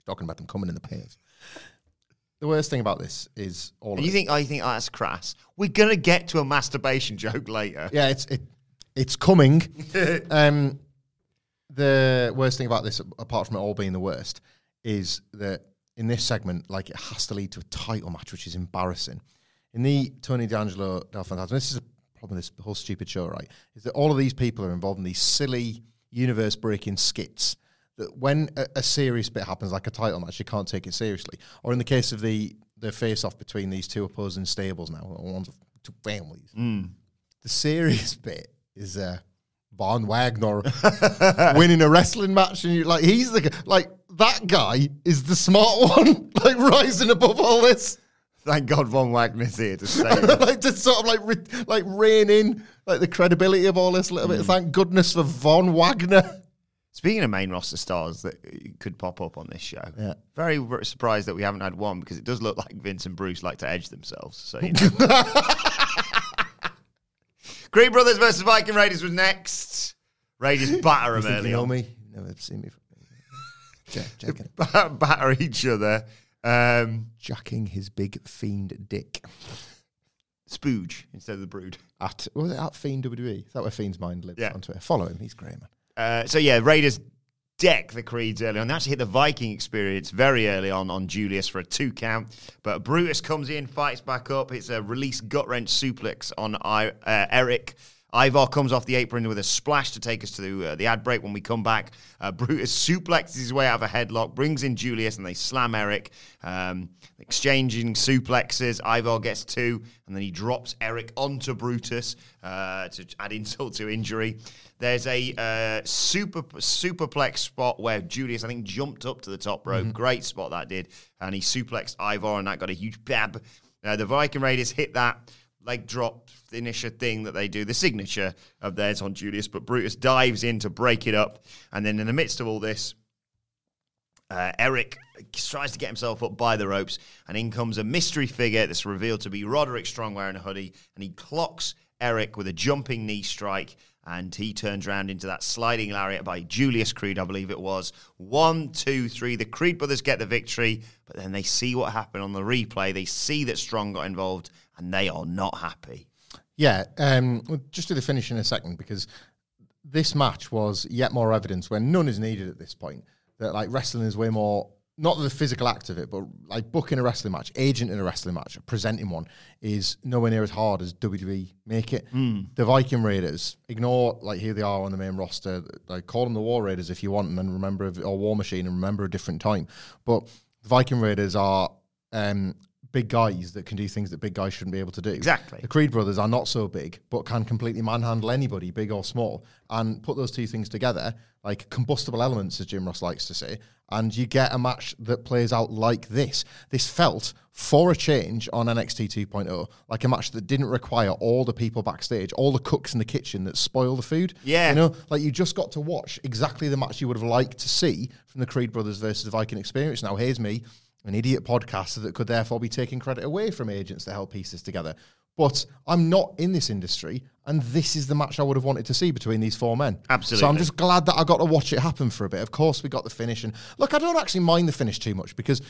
talking about them coming in the pants. The worst thing about this is all And of you it. think? Oh, you think? Oh, that's crass. We're gonna get to a masturbation joke later. Yeah, it's it, it's coming. <laughs> um, the worst thing about this, apart from it all being the worst, is that in this segment, like it has to lead to a title match, which is embarrassing. In the Tony D'Angelo Del Fantasma, this is a problem with this whole stupid show, right? Is that all of these people are involved in these silly universe breaking skits that when a, a serious bit happens, like a title match, you can't take it seriously. Or in the case of the the face off between these two opposing stables now, or ones two families, the serious bit is uh, Von Wagner <laughs> winning a wrestling match, and you like he's the like that guy is the smart one, <laughs> like rising above all this. Thank God Von Wagner's here to <laughs> save like to sort of like re- like rein in like the credibility of all this a little bit. Thank goodness for Von Wagner. Speaking of main roster stars that could pop up on this show, Yeah. very r- surprised that we haven't had one because it does look like Vince and Bruce like to edge themselves. So, you know. <laughs> Creed Brothers versus Viking Raiders was next. Raiders batter think early you know on. me? Never seen me. <laughs> Jack, jacking, batter each other. Um, jacking his big fiend dick spooge instead of the brood. at was it at Fiend WWE? Is that where Fiend's mind lives Yeah. on Twitter? Follow him. He's great, man. Uh, so yeah, Raiders deck the Creeds early on. They actually hit the Viking experience very early on on Julius for a two count, but Brutus comes in, fights back up. It's a release gut wrench suplex on I, uh, Erik. Ivar comes off the apron with a splash to take us to uh, the ad break. When we come back, uh, <laughs> Brutus suplexes his way out of a headlock, brings in Julius, and they slam Erik. Um, exchanging suplexes. Ivar gets two, and then he drops Erik onto Brutus uh, to add insult to injury. There's a uh, super superplex spot where Julius, I think, jumped up to the top rope. Great spot that did, and he suplexed Ivar, and that got a huge bab. Uh, the Viking Raiders hit that leg drop finisher thing that they do, the signature of theirs on Julius, but Brutus dives in to break it up, and then in the midst of all this, uh, Erik tries to get himself up by the ropes, and in comes a mystery figure that's revealed to be Roderick Strong wearing a hoodie, and he clocks Erik with a jumping knee strike, and he turns around into that sliding lariat by Julius Creed, I believe it was. One, two, three. The Creed brothers get the victory, but then they see what happened on the replay. They see that Strong got involved, and they are not happy. Yeah, um, we'll just do the finish in a second because this match was yet more evidence when none is needed at this point that like wrestling is way more not the physical act of it, but like booking a wrestling match, agent in a wrestling match, presenting one is nowhere near as hard as WWE make it. The Viking Raiders ignore like here they are on the main roster. Like call them the War Raiders if you want, and then remember or War Machine and remember a different time. But the Viking Raiders are um, big guys that can do things that big guys shouldn't be able to do. Exactly. The Creed brothers are not so big, but can completely manhandle anybody, big or small. And put those two things together, like combustible elements, as Jim Ross likes to say, and you get a match that plays out like this. This felt, for a change on NXT 2.0, like a match that didn't require all the people backstage, all the cooks in the kitchen that spoil the food. Yeah. You know, like you just got to watch exactly the match you would have liked to see from the Creed brothers versus the Viking experience. Now, here's me an idiot podcaster that could therefore be taking credit away from agents to help piece this together. But I'm not in this industry, and this is the match I would have wanted to see between these four men. Absolutely. So I'm just glad that I got to watch it happen for a bit. Of course, we got the finish, and look, I don't actually mind the finish too much because,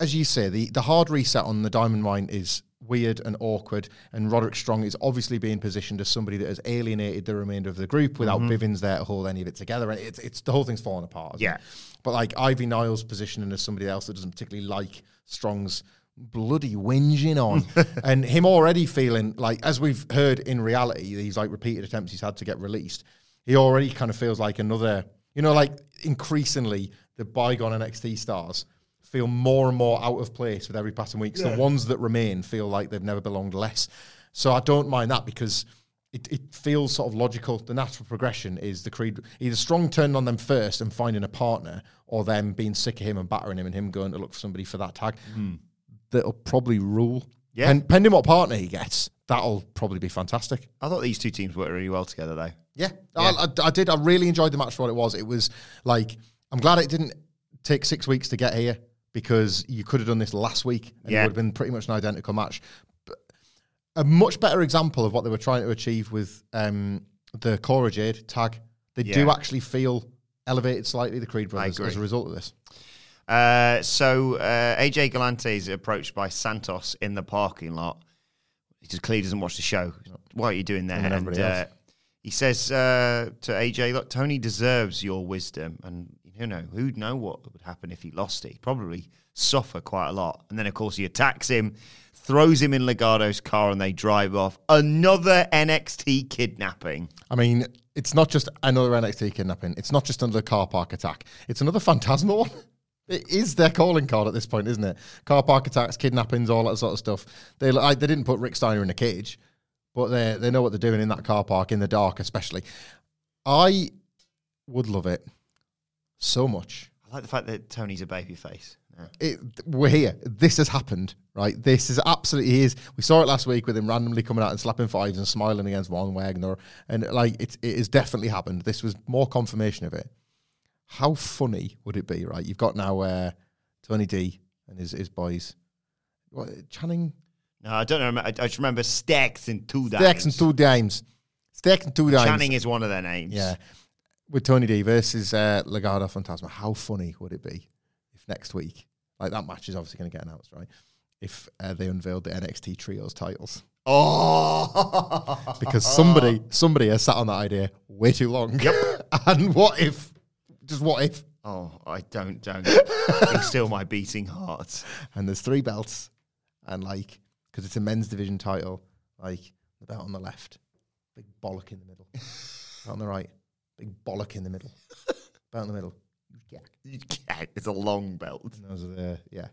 as you say, the the hard reset on the Diamond Mine is weird and awkward, and Roderick Strong is obviously being positioned as somebody that has alienated the remainder of the group without mm-hmm. Bivens there to hold any of it together, and it's it's the whole thing's falling apart. Yeah. it? But like Ivy Nile's positioning as somebody else that doesn't particularly like Strong's bloody whinging on, <laughs> and him already feeling like, as we've heard in reality, these like repeated attempts he's had to get released, he already kind of feels like another, you know, like increasingly the bygone NXT stars feel more and more out of place with every passing week. So the ones that remain feel like they've never belonged less. So I don't mind that because it, it feels sort of logical. The natural progression is the Creed either strong turning on them first and finding a partner, or them being sick of him and battering him and him going to look for somebody for that tag. Hmm. That'll probably rule. Yeah. And pending what partner he gets, that'll probably be fantastic. I thought these two teams worked really well together, though. Yeah, I, I, I did. I really enjoyed the match for what it was. It was like I'm glad it didn't take six weeks to get here because you could have done this last week and it would have been pretty much an identical match. A much better example of what they were trying to achieve with um, the Cora Jade tag. They do actually feel elevated slightly. The Creed brothers as a result of this. Uh, so uh, AJ Galante is approached by Santos in the parking lot. He just clearly doesn't watch the show. What are you doing there? And And uh, he says uh, to AJ, "Look, Tony deserves your wisdom." And you know, who'd know what would happen if he lost it? He'd probably suffer quite a lot. And then, of course, he attacks him, throws him in Legado's car, and they drive off. Another NXT kidnapping. I mean, it's not just another NXT kidnapping. It's not just another car park attack. It's another Fantasma one. <laughs> It is their calling card at this point, isn't it? Car park attacks, kidnappings, all that sort of stuff. They like, they didn't put Rick Steiner in a cage, but they they know what they're doing in that car park in the dark, especially. I would love it so much. I like the fact that Tony's a babyface. It, we're here. This has happened, right? This is absolutely is. We saw it last week with him randomly coming out and slapping fives and smiling against Von Wagner, and like it, it has definitely happened. This was more confirmation of it. How funny would it be, right? You've got now uh, Tony D and his his boys. What, Channing No, I don't know. I, I just remember Stacks and two dimes. Stacks and two dimes. Stacks and two dimes. Channing is one of their names. Yeah. With Tony D versus uh, Legado Fantasma, how funny would it be next week, like that match is obviously going to get announced, right? If uh, they unveiled the NXT Trios titles. Oh, <laughs> Because somebody somebody has sat on that idea way too long. Yep. <laughs> and what if, just what if, oh, I don't, don't. It's still my beating heart. <laughs> and there's three belts, and like, because it's a men's division title, like the belt on the left, big bollock in the middle. belt on the right, big bollock in the middle. belt in the middle. Yeah. It's a long belt. Those are the, yeah.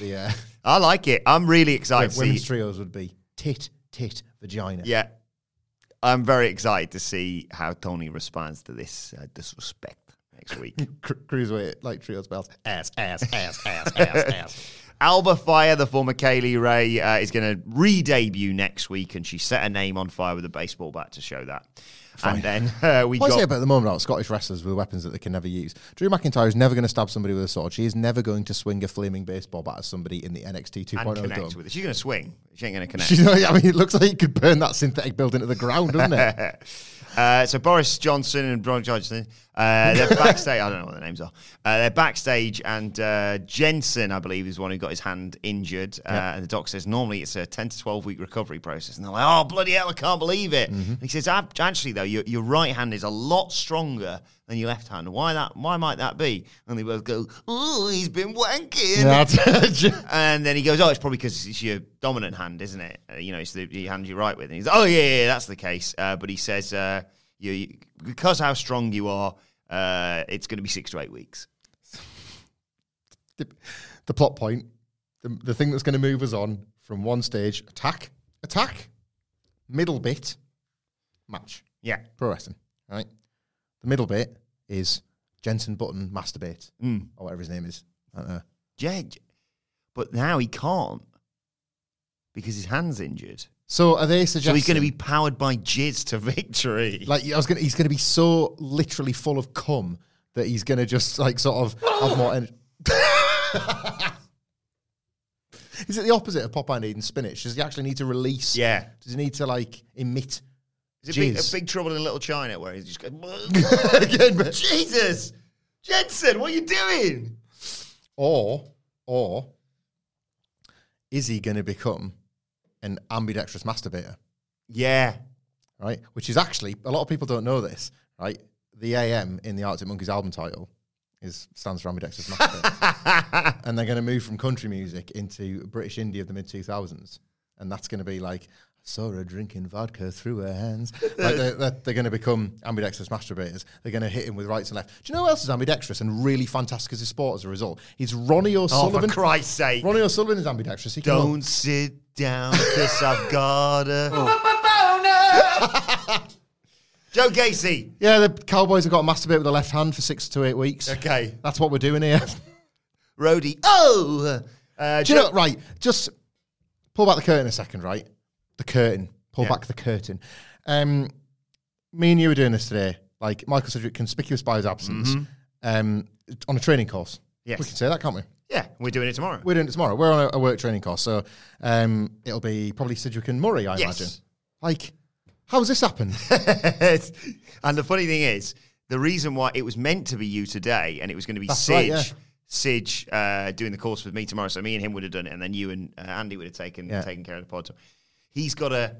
The uh, <laughs> I like it. I'm really excited to women's see. trios would be tit, tit, vagina. Yeah, I'm very excited to see how Tony responds to this uh, disrespect next <laughs> week. Cru- Cruiserweight, like trios belts. Ass, ass, ass, ass, ass, ass. <laughs> Alba Fire, the former Kay Lee Ray, uh, is going to re-debut next week, and she set her name on fire with a baseball bat to show that. And then <laughs> uh, we What I say got about at the moment about Scottish wrestlers with weapons that they can never use? Drew McIntyre is never going to stab somebody with a sword. She is never going to swing a flaming baseball bat at somebody in the NXT and 2.0 connect dome. with it. She's going to swing. She ain't going to connect. She's I mean, it looks like you could burn that synthetic building to the ground, doesn't it? <laughs> Uh, so Boris Johnson and Brian Johnson, uh, they're <laughs> backstage. I don't know what their names are. Uh, they're backstage, and uh, Jensen, I believe, is one who got his hand injured. Uh, And the doc says normally it's a ten to twelve week recovery process, and they're like, "Oh bloody hell, I can't believe it." And he says, "Actually, though, your, your right hand is a lot stronger than your left hand. Why that? Why might that be?" And they both go, "Oh, he's been wanking." <laughs> <laughs> And then he goes, "Oh, it's probably because it's your dominant hand, isn't it? Uh, you know, it's the, the hand you write with." And he's, "Oh, yeah, yeah, that's the case." Uh, but he says, uh, you, you- "Because how strong you are, uh, it's going to be six to eight weeks." the, the plot point, the, the thing that's going to move us on from one stage, attack, attack, middle bit, match. Yeah, Pro wrestling, right? The middle bit is Jensen Button masturbate, Mm. or whatever his name is. I don't know. But now he can't because his hand's injured. So are they suggesting? So he's going to be powered by jizz to <laughs> victory. like I was going. He's going to be so literally full of cum that he's going to just like sort of have more energy. <laughs> Is it the opposite of Popeye needing spinach? Does he actually need to release? yeah. Does he need to like emit? Is it big, a big trouble in Little China where he's just going, <laughs> Again, but- Jesus, Jensen, what are you doing? Or, or is he going to become an ambidextrous masturbator? Yeah. Right, which is actually a lot of people don't know this. Right, the AM in the Arctic Monkeys album title is stands for ambidextrous masturbator, <laughs> and they're going to move from country music into British indie of the mid two thousands, and that's going to be like. Saw her drinking vodka through her hands. Like they're, they're, they're going to become ambidextrous masturbators. They're going to hit him with rights and left. Do you know who else is ambidextrous and really fantastic as a sport as a result? He's Ronnie O'Sullivan. Oh, for O'Sullivan. Christ's sake. Ronnie O'Sullivan is ambidextrous. He Don't sit down, because I've got a. <laughs> <laughs> Joe Casey. Yeah, the Cowboys have got to masturbate with the left hand for six to eight weeks. Okay. That's what we're doing here. Rhodey. Oh! Uh, Do you Joe- know, right, just pull back the curtain a second, right? The curtain. Pull Yeah. back the curtain. Um, me and you were doing this today. Like, Michael Cedric, conspicuous by his absence, um, on a training course. Mm-hmm. Yes. We can say that, can't we? yeah, we're doing it tomorrow. We're doing it tomorrow. We're on a, a work training course. So um, it'll be probably Cedric and Murray, I Yes. imagine. Like, how how's this happened? <laughs> and the funny thing is, the reason why it was meant to be you today, and it was going to be That's Sige, right, yeah. Uh, doing the course with me tomorrow. So me and him would have done it, and then you and uh, Andy would have taken Yeah. taken care of the pod. He's got to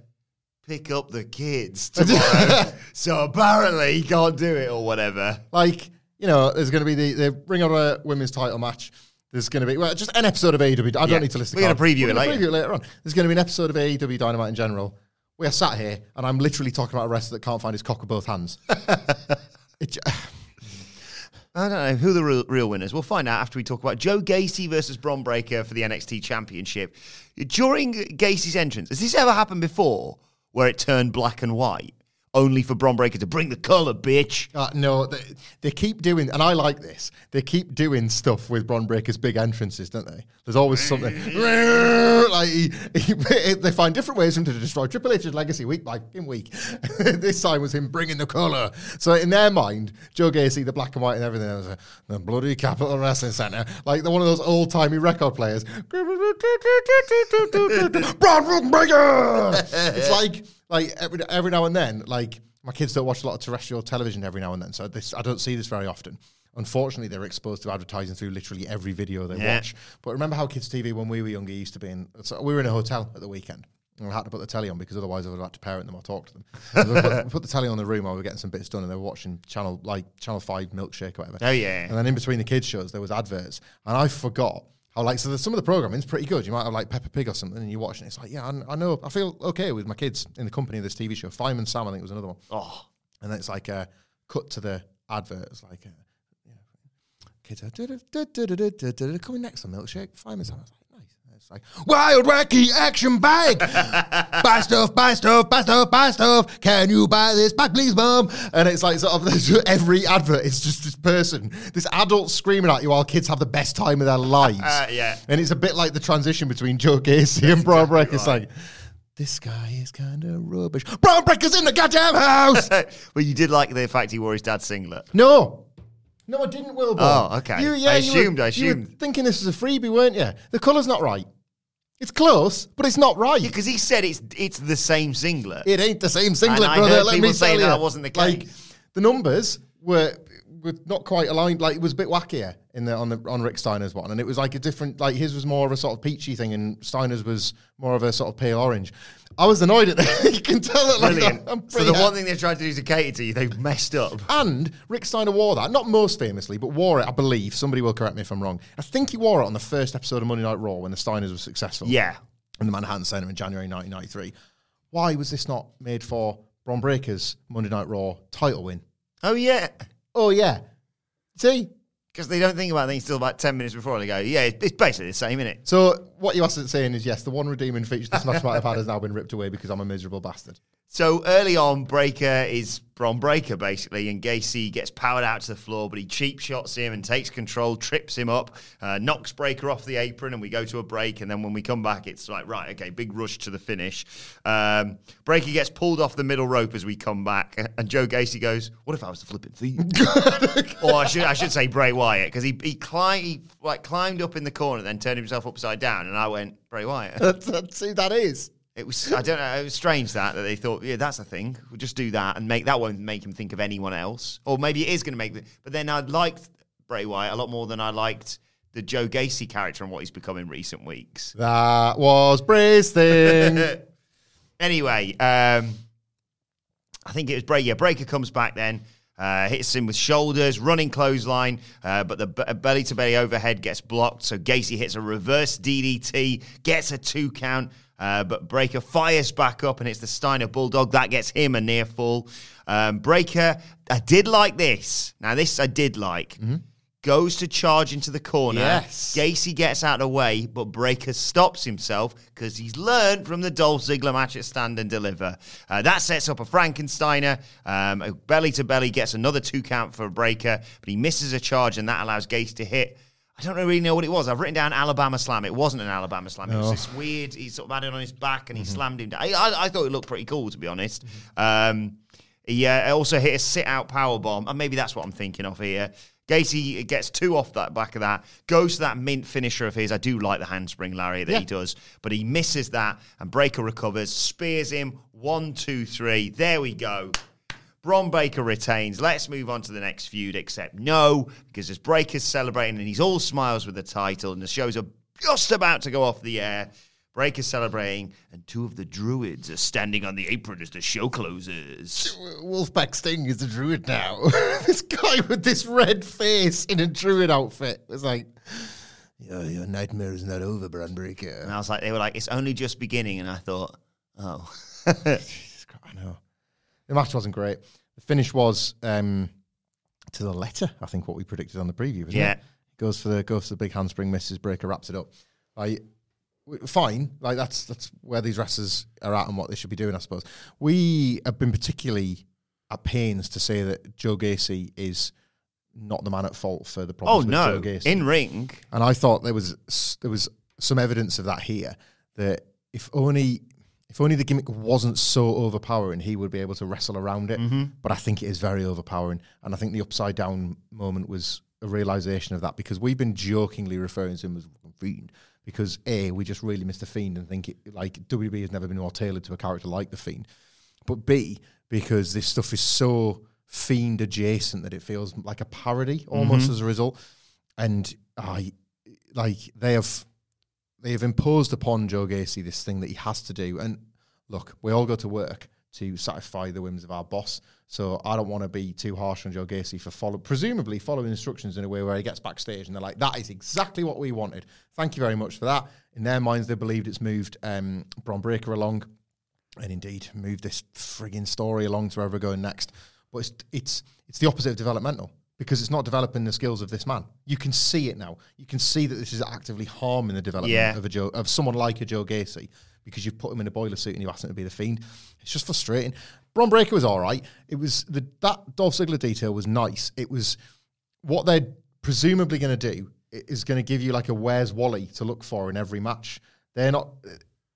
pick up the kids <laughs> tomorrow, so apparently he can't do it or whatever. like, you know, there's going to be the, the Ring of Honor women's title match. There's going to be well, just an episode of AEW. I Yeah. don't need to list. the We're gonna card. preview We're it gonna later. Preview it later on. There's going to be an episode of AEW Dynamite in general. We are sat here, and I'm literally talking about a wrestler that can't find his cock with both hands. <laughs> It j- <sighs> <sighs> I don't know who the real, real winners. We'll find out after we talk about Joe Gacy versus Bron Breakker for the NXT Championship. During Gacy's entrance, has this ever happened before where it turned black and white? Only for Bron Breakker to bring the colour, bitch. Uh, no, they, they keep doing, and I like this. They keep doing stuff with Bron Breakker's big entrances, don't they? There's always something <laughs> like he, he- <laughs> they find different ways for him to destroy Triple H's legacy week by week. <laughs> this time was him bringing the color. So in their mind, Joe Gacy, the black and white and everything, was a, the bloody Capitol Wrestling Center, like the one of those old timey record players. Bron Breakker. it's like like every every now and then, like my kids don't watch a lot of terrestrial television every now and then, so this I don't see this very often. Unfortunately, they're exposed to advertising through literally every video they Yeah. watch. But remember how kids' TV when we were younger used to be in? So we were in a hotel at the weekend. And I had to put the telly on because otherwise I would have had to parent them or talk to them. We put, we <laughs> put the telly on the room while we were getting some bits done, and they were watching channel like Channel Five Milkshake or whatever. Oh, yeah. And then in between the kids shows, there was adverts, and I forgot I like so. There's some of the programming is pretty good. You might have like Peppa Pig or something, and you watch it. It's like, yeah, I, I, know. I feel okay with my kids in the company of this TV show. Fireman Sam, I think, was another one. Oh, and then it's like uh, cut to the advert. It's like, uh, yeah, kids are coming next on milkshake. Fireman Sam. I was like, it's like wild, wacky action bag. <laughs> buy stuff, buy stuff, buy stuff, buy stuff. Can you buy this back, please, mum? And it's like sort of <laughs> every advert is just this person, this adult screaming at you while kids have the best time of their <laughs> lives. Uh, yeah. And it's a bit like the transition between Joe Gacy and Bron Breakker. It's like, this guy is kind of rubbish. Bron Breakker's in the goddamn house. well, you did like the fact he wore his dad's singlet. No. No, I didn't, Wilbur. Oh, okay. I you were- assumed, I You were assumed. thinking this was a freebie, weren't you? The colour's not right. It's close, but it's not right. Yeah, because he said it's it's the same singlet. it ain't the same singlet, And I brother. heard Let people me tell that you. wasn't the Like, case. the numbers were were not quite aligned. Like it was a bit wackier in the on the on Rick Steiner's one, and it was like a different. Like his was more of a sort of peachy thing, and Steiner's was more of a sort of pale orange. I was annoyed at that. <laughs> you can tell that. Like, Brilliant. I'm so the one thing they've tried to do to cater to you, they've messed up. And Rick Steiner wore that, not most famously, but wore it, I believe. Somebody will correct me if I'm wrong. I think he wore it on the first episode of Monday Night Raw when the Steiners were successful. Yeah. In the Manhattan Center in January 1993. Why was this not made for Bron Breakker's Monday Night Raw title win? Oh yeah. Oh, yeah. See? Because they don't think about things till about ten minutes before they go. Yeah, it's it's basically the same, isn't it? So, what you are saying is yes, the one redeeming feature the Smash might have had has now been ripped away because I'm a miserable bastard. So early on, Breakker is Bron Breakker basically, and Gacy gets powered out to the floor, but he cheap shots him and takes control, trips him up, uh, knocks Breakker off the apron, and we go to a break. And then when we come back, it's like right, okay, big rush to the finish. Um, Breakker gets pulled off the middle rope as we come back, and Joe Gacy goes, "What if I was the flipping thief?" <laughs> or I should I should say Bray Wyatt because he he climbed he like climbed up in the corner, then turned himself upside down, and I went Bray Wyatt. <laughs> Who that is. It was I don't know. It was strange that that they thought, yeah, that's a thing. We'll just do that and make that won't make him think of anyone else, or maybe it is going to make. The, but then I liked Bray Wyatt a lot more than I liked the Joe Gacy character and what he's become in recent weeks. That was Bray's thing. <laughs> Anyway, um, I think it was Breakker. Yeah, Breakker comes back then. Uh, hits him with shoulders, running clothesline, uh, but the b- belly to belly overhead gets blocked. So Gacy hits a reverse DDT, gets a two count, uh, but Breakker fires back up and it's the Steiner Bulldog. That gets him a near fall. Um, Breakker, I did like this. Now, this I did like. Goes to charge into the corner. Yes. Gacy gets out of the way, but Breakker stops himself because he's learned from the Dolph Ziggler match at Stand and Deliver. Uh, that sets up a Frankensteiner. Um, belly to belly gets another two count for Breakker, but he misses a charge, and that allows Gacy to hit. I don't really know what it was. I've written down Alabama Slam. It wasn't an Alabama Slam. It was this weird. He sort of had it on his back and he slammed him down. I, I, I thought it looked pretty cool, to be honest. Um, he uh, also hit a sit out power bomb, and maybe that's what I'm thinking of here. Gacy gets two off that back of that, goes to that mint finisher of his. I do like the handspring Larry that he does, but he misses that, and Breakker recovers, spears him. One, two, three. There we go. Bron Breakker retains. Let's move on to the next feud, except no, because as Breakker's celebrating and he's all smiles with the title, and the shows are just about to go off the air. Breakker's celebrating, and two of the druids are standing on the apron as the show closes. Wolfpack Sting is a druid now. <laughs> this guy with this red face in a druid outfit was like, Yo, your nightmare is not over, Bron Breakker. And I was like, they were like, it's only just beginning. And I thought, oh. <laughs> Jesus Christ, I know. The match wasn't great. The finish was um, to the letter, I think, what we predicted on the preview, wasn't Yeah. it? Goes for the goes for the big handspring, misses Breakker, wraps it up. Like, fine. Like that's that's where these wrestlers are at and what they should be doing, I suppose. We have been particularly at pains to say that Joe Gacy is not the man at fault for the oh, problems with no. Joe Gacy. In ring. And I thought there was there was some evidence of that here. That if only if only the gimmick wasn't so overpowering, he would be able to wrestle around it. Mm-hmm. But I think it is very overpowering, and I think the upside down moment was a realization of that because we've been jokingly referring to him as fiend because a we just really miss the fiend and think it like WB has never been more tailored to a character like the fiend, but b because this stuff is so fiend adjacent that it feels like a parody almost mm-hmm. as a result. And I like they have they have imposed upon Joe Gacy this thing that he has to do. And look, we all go to work to satisfy the whims of our boss. So I don't want to be too harsh on Joe Gacy for follow presumably following instructions in a way where he gets backstage and they're like, that is exactly what we wanted. Thank you very much for that. In their minds, they believed it's moved um, Bron Breakker along and indeed moved this frigging story along to wherever we're going next. But it's it's it's the opposite of developmental because it's not developing the skills of this man. You can see it now. You can see that this is actively harming the development Yeah. of a Joe of someone like a Joe Gacy because you've put him in a boiler suit and you've asked him to be the fiend. It's just frustrating. Bron Breakker was all right. It was the that Dolph Ziggler detail was nice. It was what they're presumably going to do is going to give you like a where's Wally to look for in every match. They're not.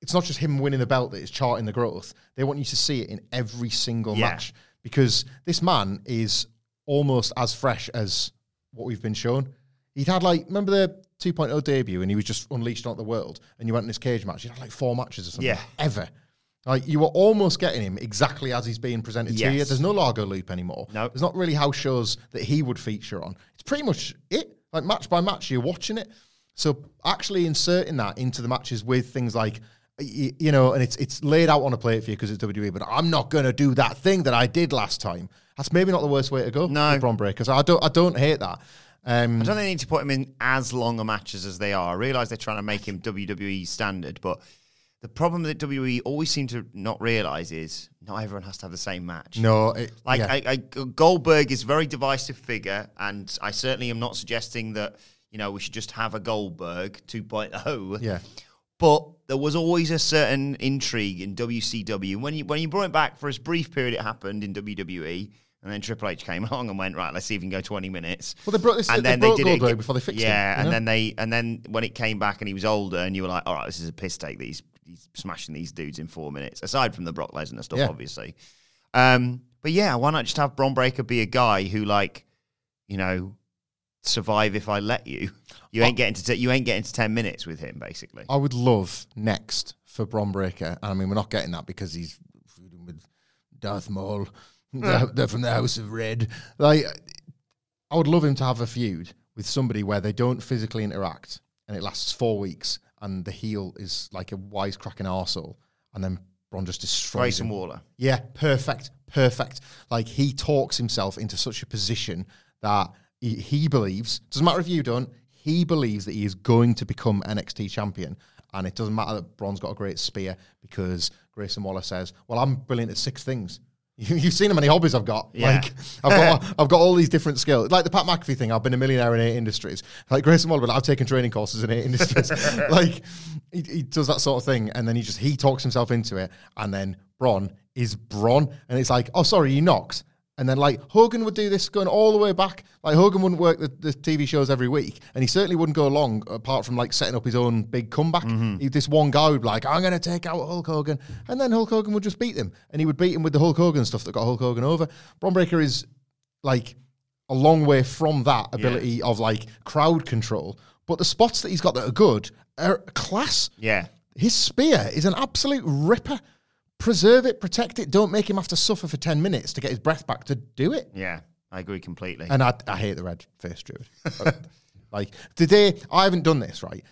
It's not just him winning the belt that is charting the growth. They want you to see it in every single Yeah. match because this man is almost as fresh as what we've been shown. He'd had like remember the 2.0 debut and he was just unleashed on the world and you went in his cage match. He had like four matches or something. Yeah. Ever. Like you were almost getting him exactly as he's being presented to you. There's no Largo loop anymore. No. There's not really house shows that he would feature on. It's pretty much it. Like match by match, you're watching it. So actually inserting that into the matches with things like, y- you know, and it's it's laid out on a plate for you because it's WWE. But I'm not going to do that thing that I did last time. That's maybe not the worst way to go. No. Bron. So I don't I don't hate that. Um, I don't think they need to put him in as long a matches as they are. I realise they're trying to make him WWE standard, but the problem that WWE always seem to not realise is not everyone has to have the same match. no, it, Like yeah. I, I, Goldberg is a very divisive figure, and I certainly am not suggesting that you know we should just have a Goldberg 2.0. yeah. But there was always a certain intrigue in WCW. When you when you brought it back for as brief period it happened in WWE, and then Triple H came <laughs> along and went right, let's see if we can go twenty minutes. Well, they brought this- and they then brought did Goldberg it, before they fixed him, Yeah, and know? then they and then when it came back and he was older, and you were like, all right, this is a piss take. that He's he's smashing these dudes in four minutes. Aside from the Brock Lesnar stuff, Yeah. obviously. Um, but yeah, why not just have Bron Breakker be a guy who like, you know, survive if I let you. <laughs> You ain't getting to t- you ain't getting to ten minutes with him, basically. I would love next for Bron Breakker. And I mean, we're not getting that because he's feuding with Darth Maul. <laughs> They're, they're from the House of Red. Like, I would love him to have a feud with somebody where they don't physically interact and it lasts four weeks and the heel is like a wisecracking arsehole and then Bron just destroys Grayson him. Waller. Yeah, perfect, perfect. Like he talks himself into such a position that he, he believes doesn't matter if you don't. He believes that he is going to become NXT champion, and it doesn't matter that Bron's got a great spear because Grayson Waller says, "Well, I'm brilliant at six things." <laughs> You, you've seen how many hobbies I've got. Yeah. Like I've got, <laughs> I've got all these different skills. Like the Pat McAfee thing. I've been a millionaire in eight industries. Like Grayson Waller, but I've taken training courses in eight industries. <laughs> like he, he does that sort of thing, and then he just he talks himself into it, and then Bron is Bron, and it's like, oh, sorry, you knocked. And then like Hogan would do this going all the way back. Like Hogan wouldn't work the, the TV shows every week, and he certainly wouldn't go along apart from like setting up his own big comeback. Mm-hmm. He- this one guy would be like, "I'm going to take out Hulk Hogan," and then Hulk Hogan would just beat him, and he would beat him with the Hulk Hogan stuff that got Hulk Hogan over. Bron Breakker is like a long way from that ability of like crowd control, but the spots that he's got that are good are class. Yeah. His spear is an absolute ripper. Preserve it, protect it. Don't make him have to suffer for 10 minutes to get his breath back to do it. Yeah. I agree completely. And I, I hate the red face druid. <laughs> like, today, I haven't done this, right?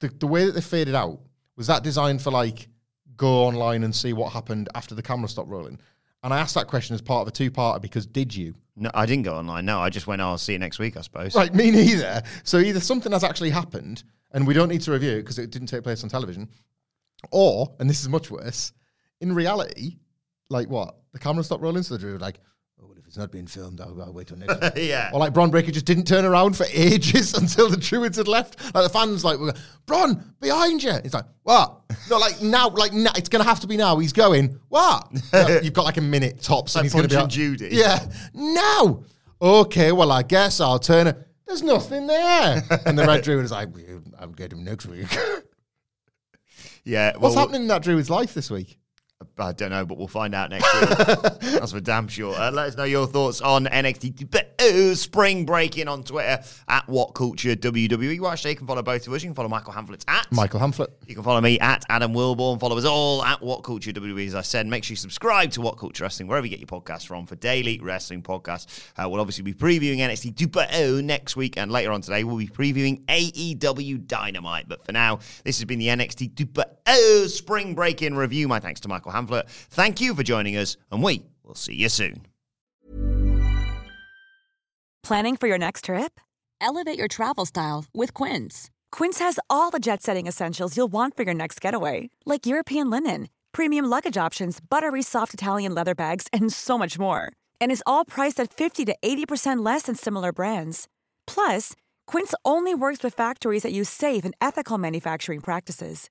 The, the way that they faded out was that designed for like go online and see what happened after the camera stopped rolling? And I asked that question as part of a two-parter because did you? No, I didn't go online. No, I just went. Oh, I'll see you next week, I suppose. Right, me neither. So either something has actually happened and we don't need to review it because it didn't take place on television, or, and this is much worse, in reality, like what? The camera stopped rolling, so the drew like, oh, well, if it's not being filmed, I'll, I'll wait till next <laughs> week. yeah. Or like Bron Breakker just didn't turn around for ages <laughs> until the Druids had left. Like the fans like, were, Bron, behind you. He's like, what? No, like now, like now, it's gonna have to be now. He's going, what? <laughs> No, you've got like a minute tops, and he's gonna be Punch like, Judy. Yeah, now. Okay, well, I guess I'll turn it. There's nothing there. and the Red Druid is like, I'll get him next week. yeah. What's happening in that Druid's life this week? I don't know, but we'll find out next week. <laughs> That's for damn sure. Uh, let us know your thoughts on NXT oh, Spring Breaking on Twitter at What Culture WWE. Well, actually, you can follow both of us. You can follow Michael Hamflett at Michael Hamflett. You can follow me at Adam Wilborn. Follow us all at What Culture WWE. As I said, make sure you subscribe to What Culture Wrestling wherever you get your podcasts from for daily wrestling podcasts. Uh, we'll obviously be previewing NXT 2.0 next week, and later on today we'll be previewing AEW Dynamite. But for now, this has been the NXT 2.0 Spring Break-In review. My thanks to Michael Hamflett. Thank you for joining us, and we will see you soon. Planning for your next trip? Elevate your travel style with Quince. Quince has all the jet setting essentials you'll want for your next getaway, like European linen, premium luggage options, buttery soft Italian leather bags, and so much more. And is all priced at 50 to 80% less than similar brands. Plus, Quince only works with factories that use safe and ethical manufacturing practices.